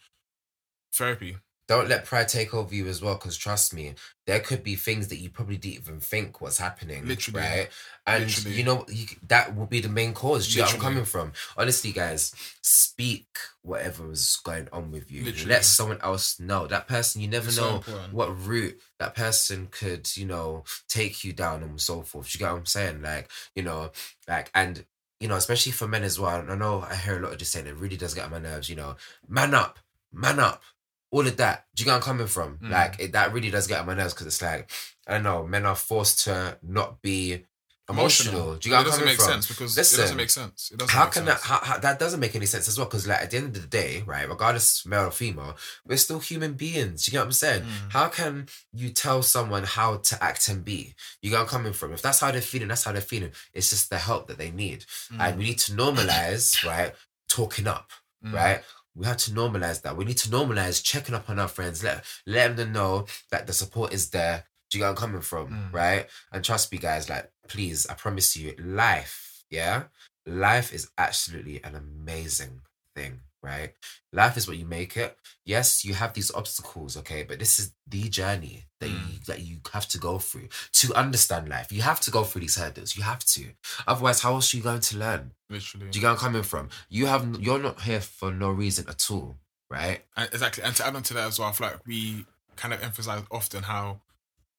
Therapy. Don't let pride take over you as well, because trust me, there could be things that you probably didn't even think was happening. Literally. right? And Literally. you know you, that will be the main cause. Do you know where I'm coming from? Honestly, guys, speak whatever is going on with you. Literally. Let someone else know. That person, you never It's know important. what route that person could, you know, take you down and so forth. Do you get what I'm saying? Like, you know, like and you know, especially for men as well. I know I hear a lot of this saying it really does get on my nerves, you know. Man up, man up. All of that. Do you get where I'm coming from? Mm. Like it, that really does get on my nerves because it's like, I don't know, men are forced to not be emotional. Do you get it doesn't make from? sense because it Listen, doesn't make sense. It doesn't How can sense. that? How, how, that doesn't make any sense as well? Because like at the end of the day, right, regardless male or female, we're still human beings. You get what I'm saying? Mm. How can you tell someone how to act and be? You get where I'm coming from. If that's how they're feeling, that's how they're feeling. It's just the help that they need, and we need to normalize, right, talking up, Mm. right. We have to normalize that. We need to normalize checking up on our friends. Let let them know that the support is there. Do you get I'm coming from? Mm. Right? And trust me, guys, like, please, I promise you, life, yeah? Life is absolutely an amazing thing, right? Life is what you make it. Yes, you have these obstacles, okay, but this is the journey that you Mm. that you have to go through to understand life. You have to go through these hurdles. You have to. Otherwise, how else are you going to learn? Literally. Do you get where I'm coming from? You have you're not here for no reason at all, right? And exactly. And to add on to that as well, I feel like we kind of emphasize often how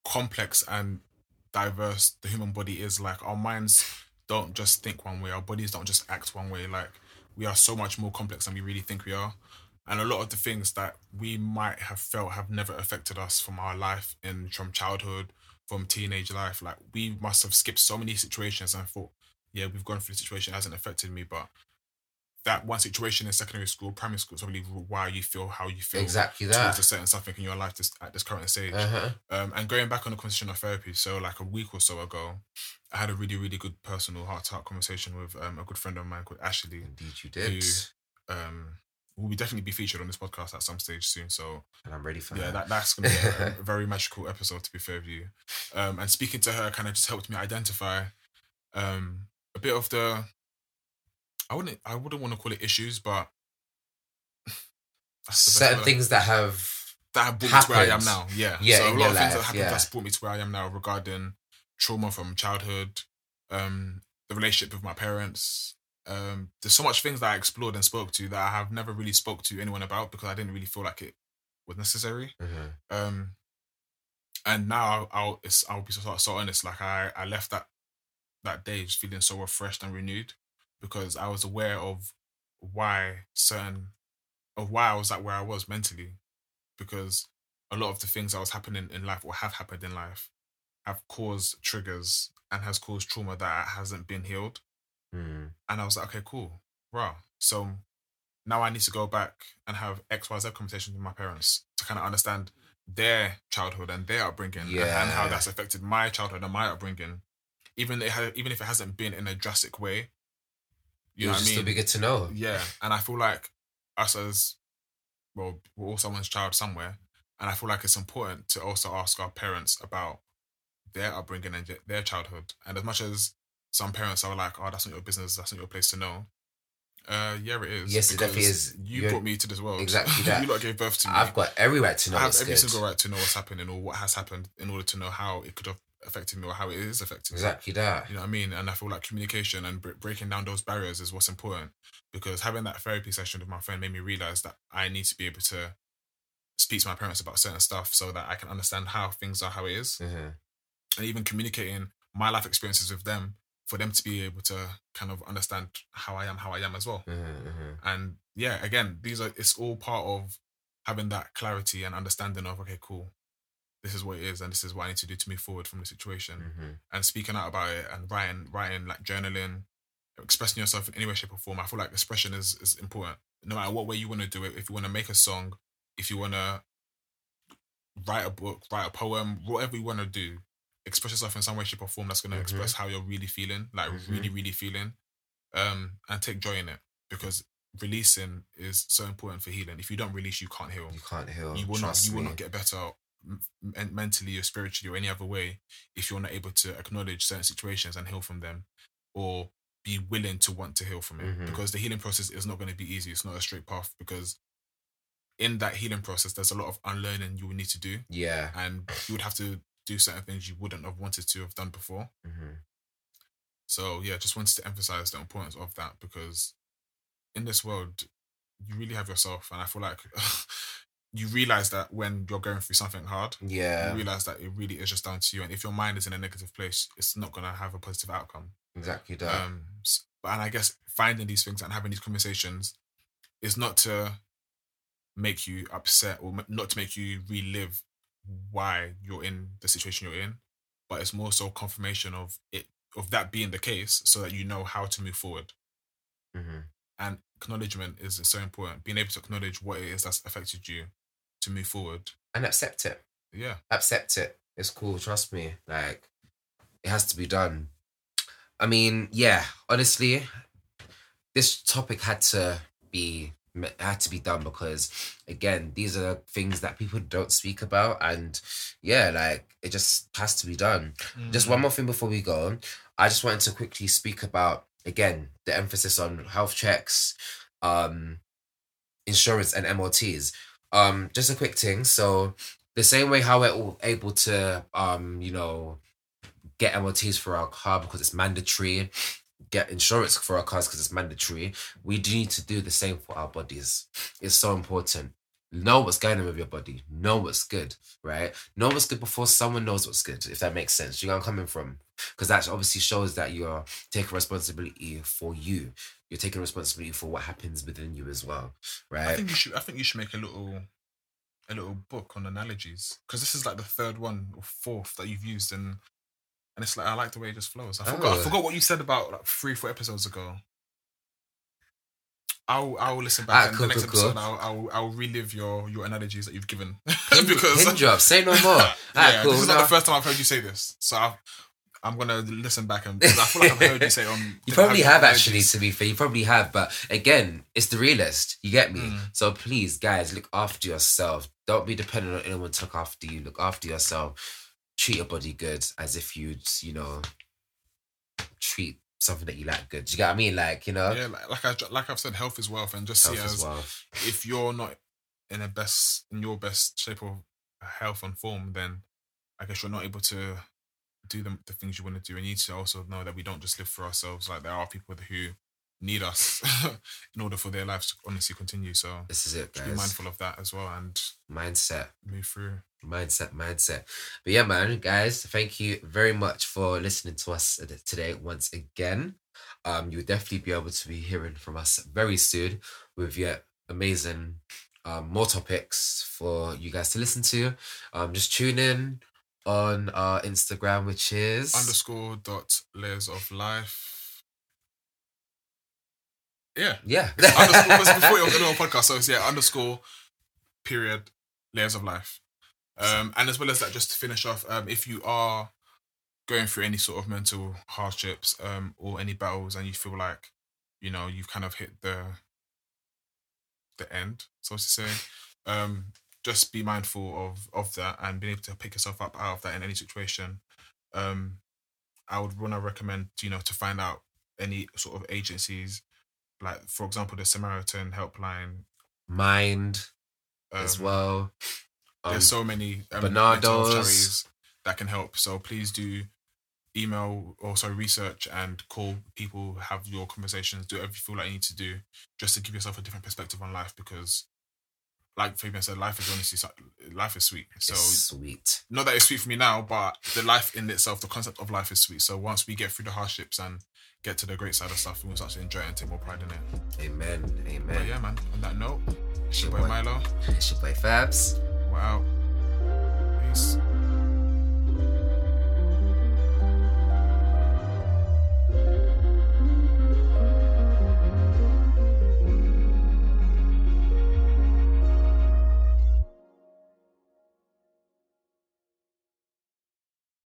complex and diverse the human body is. Like our minds don't just think one way, our bodies don't just act one way. Like we are so much more complex than we really think we are. And a lot of the things that we might have felt have never affected us from our life in from childhood, from teenage life. Like we must have skipped so many situations and thought, yeah, we've gone through the situation, it hasn't affected me, but that one situation in secondary school, primary school, is probably why you feel how you feel Exactly towards that. a certain something in your life this, at this current stage. Uh-huh. Um, and going back on the conversation of therapy, so like a week or so ago, I had a really, really good personal heart to heart conversation with um, a good friend of mine called Ashley. Indeed you did. Um, will be definitely be featured on this podcast at some stage soon. So And I'm ready for yeah, that. that, that's gonna be a, a very magical episode to be fair with you. Um, and speaking to her kind of just helped me identify um a bit of the I wouldn't I wouldn't want to call it issues, but that's the best Certain word. things that have that have brought me to where I am happened. now. Yeah, Yeah, So a lot of things that happened yeah. that's brought me to where I am now regarding trauma from childhood, um, the relationship with my parents. Um, there's so much things that I explored and spoke to that I have never really spoke to anyone about because I didn't really feel like it was necessary. Mhm. Um, and now I'll, I'll it's I'll be so, so honest. Like I I left that that day just feeling so refreshed and renewed because I was aware of why certain of why I was at where I was mentally because a lot of the things that was happening in life or have happened in life have caused triggers and has caused trauma that hasn't been healed. Mm. And I was like, okay, cool. Wow. So now I need to go back and have XYZ conversations with my parents to kind of understand their childhood and their upbringing and, and how that's affected my childhood and my upbringing. Even it ha- even if it hasn't been in a drastic way. You know what I mean? still be good to know. Yeah, and I feel like us as well, we're all someone's child somewhere, and I feel like it's important to also ask our parents about their upbringing and their childhood. And as much as some parents are like, "Oh, that's not your business. That's not your place to know." Uh, yeah, it is. Yes, it definitely is. You You're- brought me to this world. Exactly that. you lot gave birth to me. I've got every right to know I have every good. single right to know what's happening or what has happened in order to know how it could have affected me or how it is affecting me. Exactly that. You know what I mean? And I feel like communication and bre- breaking down those barriers is what's important because having that therapy session with my friend made me realize that I need to be able to speak to my parents about certain stuff so that I can understand how things are, how it is, hmm and even communicating my life experiences with them for them to be able to kind of understand how I am, how I am as well. hmm hmm And yeah, again, these are it's all part of having that clarity and understanding of okay, cool, this is what it is, and this is what I need to do to move forward from the situation hmm and speaking out about it and writing, writing like journaling, expressing yourself in any way, shape, or form. I feel like expression is is important. No matter what way you want to do it, if you want to make a song, if you want to write a book, write a poem, whatever you want to do, express yourself in some way, shape, or form. That's going to Mhm. express how you're really feeling, like Mhm. really, really feeling, um, and take joy in it because releasing is so important for healing. If you don't release, you can't heal You can't heal. you will not Trust you will me. not get better mentally or spiritually or any other way if you're not able to acknowledge certain situations and heal from them or be willing to want to heal from it. Mhm. because the healing process is not going to be easy. It's not a straight path because in that healing process there's a lot of unlearning you will need to do. Yeah. and you would have to do certain things you wouldn't have wanted to have done before. Hmm so yeah just wanted to emphasize the importance of that because in this world you really have yourself and i feel like you realize that when you're going through something hard Yeah. you realize that it really is just down to you. And if your mind is in a negative place it's not going to have a positive outcome. Exactly that. um and i guess finding these things and having these conversations is not to make you upset or m- not to make you relive why you're in the situation you're in but it's more so confirmation of it of that being the case so that you know how to move forward. Hmm and acknowledgement is so important. Being able to acknowledge what it is that's affected you to move forward And accept it. yeah accept it. It's cool. Trust me. Like, it has to be done. I mean, yeah. Honestly, this topic had to be had to be done because again these are things that people don't speak about and yeah like it just has to be done just one more thing before we go i just wanted to quickly speak about again the emphasis on health checks um insurance and MOTs. Um, just a quick thing. So the same way how we're all able to um, you know, get MOTs for our car because it's mandatory, get insurance for our cars because it's mandatory. We do need to do the same for our bodies. It's so important. Know what's going on with your body. Know what's good, right? Know what's good before someone knows what's good, if that makes sense. You know I'm coming from? Because that obviously shows that you're taking responsibility for you. You're taking responsibility for what happens within you as well, right? I think you should. I think you should make a little, a little book on analogies because this is like the third one or fourth that you've used, and and it's like I like the way it just flows. I forgot. I Oh. forgot what you said about like three, four episodes ago. I'll I'll listen back and cool, the next cool, cool. episode I'll, I'll I'll relive your your analogies that you've given because pin drop. Say no more. yeah, cool. this is no. not the first time I've heard you say this, so i I'm gonna listen back and I feel like I've heard you say on. You probably have actually, to be fair. You probably have, but again, it's the realist. You get me? Mm. So please, guys, look after yourself. Don't be dependent on anyone to look after you. Look after yourself. Treat your body good as if you'd, you know, treat something that you like good. Do you get what I mean? Like, you know, Yeah, like, like I like I've said, health is wealth, and just see as well. if you're not in a best in your best shape of health and form, then I guess you're not able to do the, the things you want to do. And you need to also know that we don't just live for ourselves. Like there are people who need us in order for their lives to honestly continue. So This is it, Guys. be mindful of that as well and Mindset. move through. mindset mindset but yeah man guys thank you very much for listening to us today once again um you'll definitely be able to be hearing from us very soon with yet amazing um more topics for you guys to listen to um just tune in on our instagram which is Underscore dot layers of life. Yeah. yeah underscore before it was on podcast, so it's yeah, underscore period layers of life. Um, and as well as that, just to finish off, um, if you are going through any sort of mental hardships, um, or any battles, and you feel like, you know, you've kind of hit the the end, so to say, um, just be mindful of of that and being able to pick yourself up out of that in any situation. Um, I would want to recommend, you know, to find out any sort of agencies, like for example, the Samaritan Helpline Mind um, as well. Um, There's so many um, Barnardo's. mental health charities that can help. So please do email or so research and call people, have your conversations, do whatever you feel like you need to do, just to give yourself a different perspective on life. Because, like Fabian said, life is honestly life is sweet. So it's sweet. not that it's sweet for me now, but the life in itself, the concept of life is sweet. So once we get through the hardships and get to the great side of stuff, we will start to enjoy it and take more pride in it. Amen. But Amen. yeah, man. On that note, it's your boy. Milo. It's your boy Fabs. We're. Peace.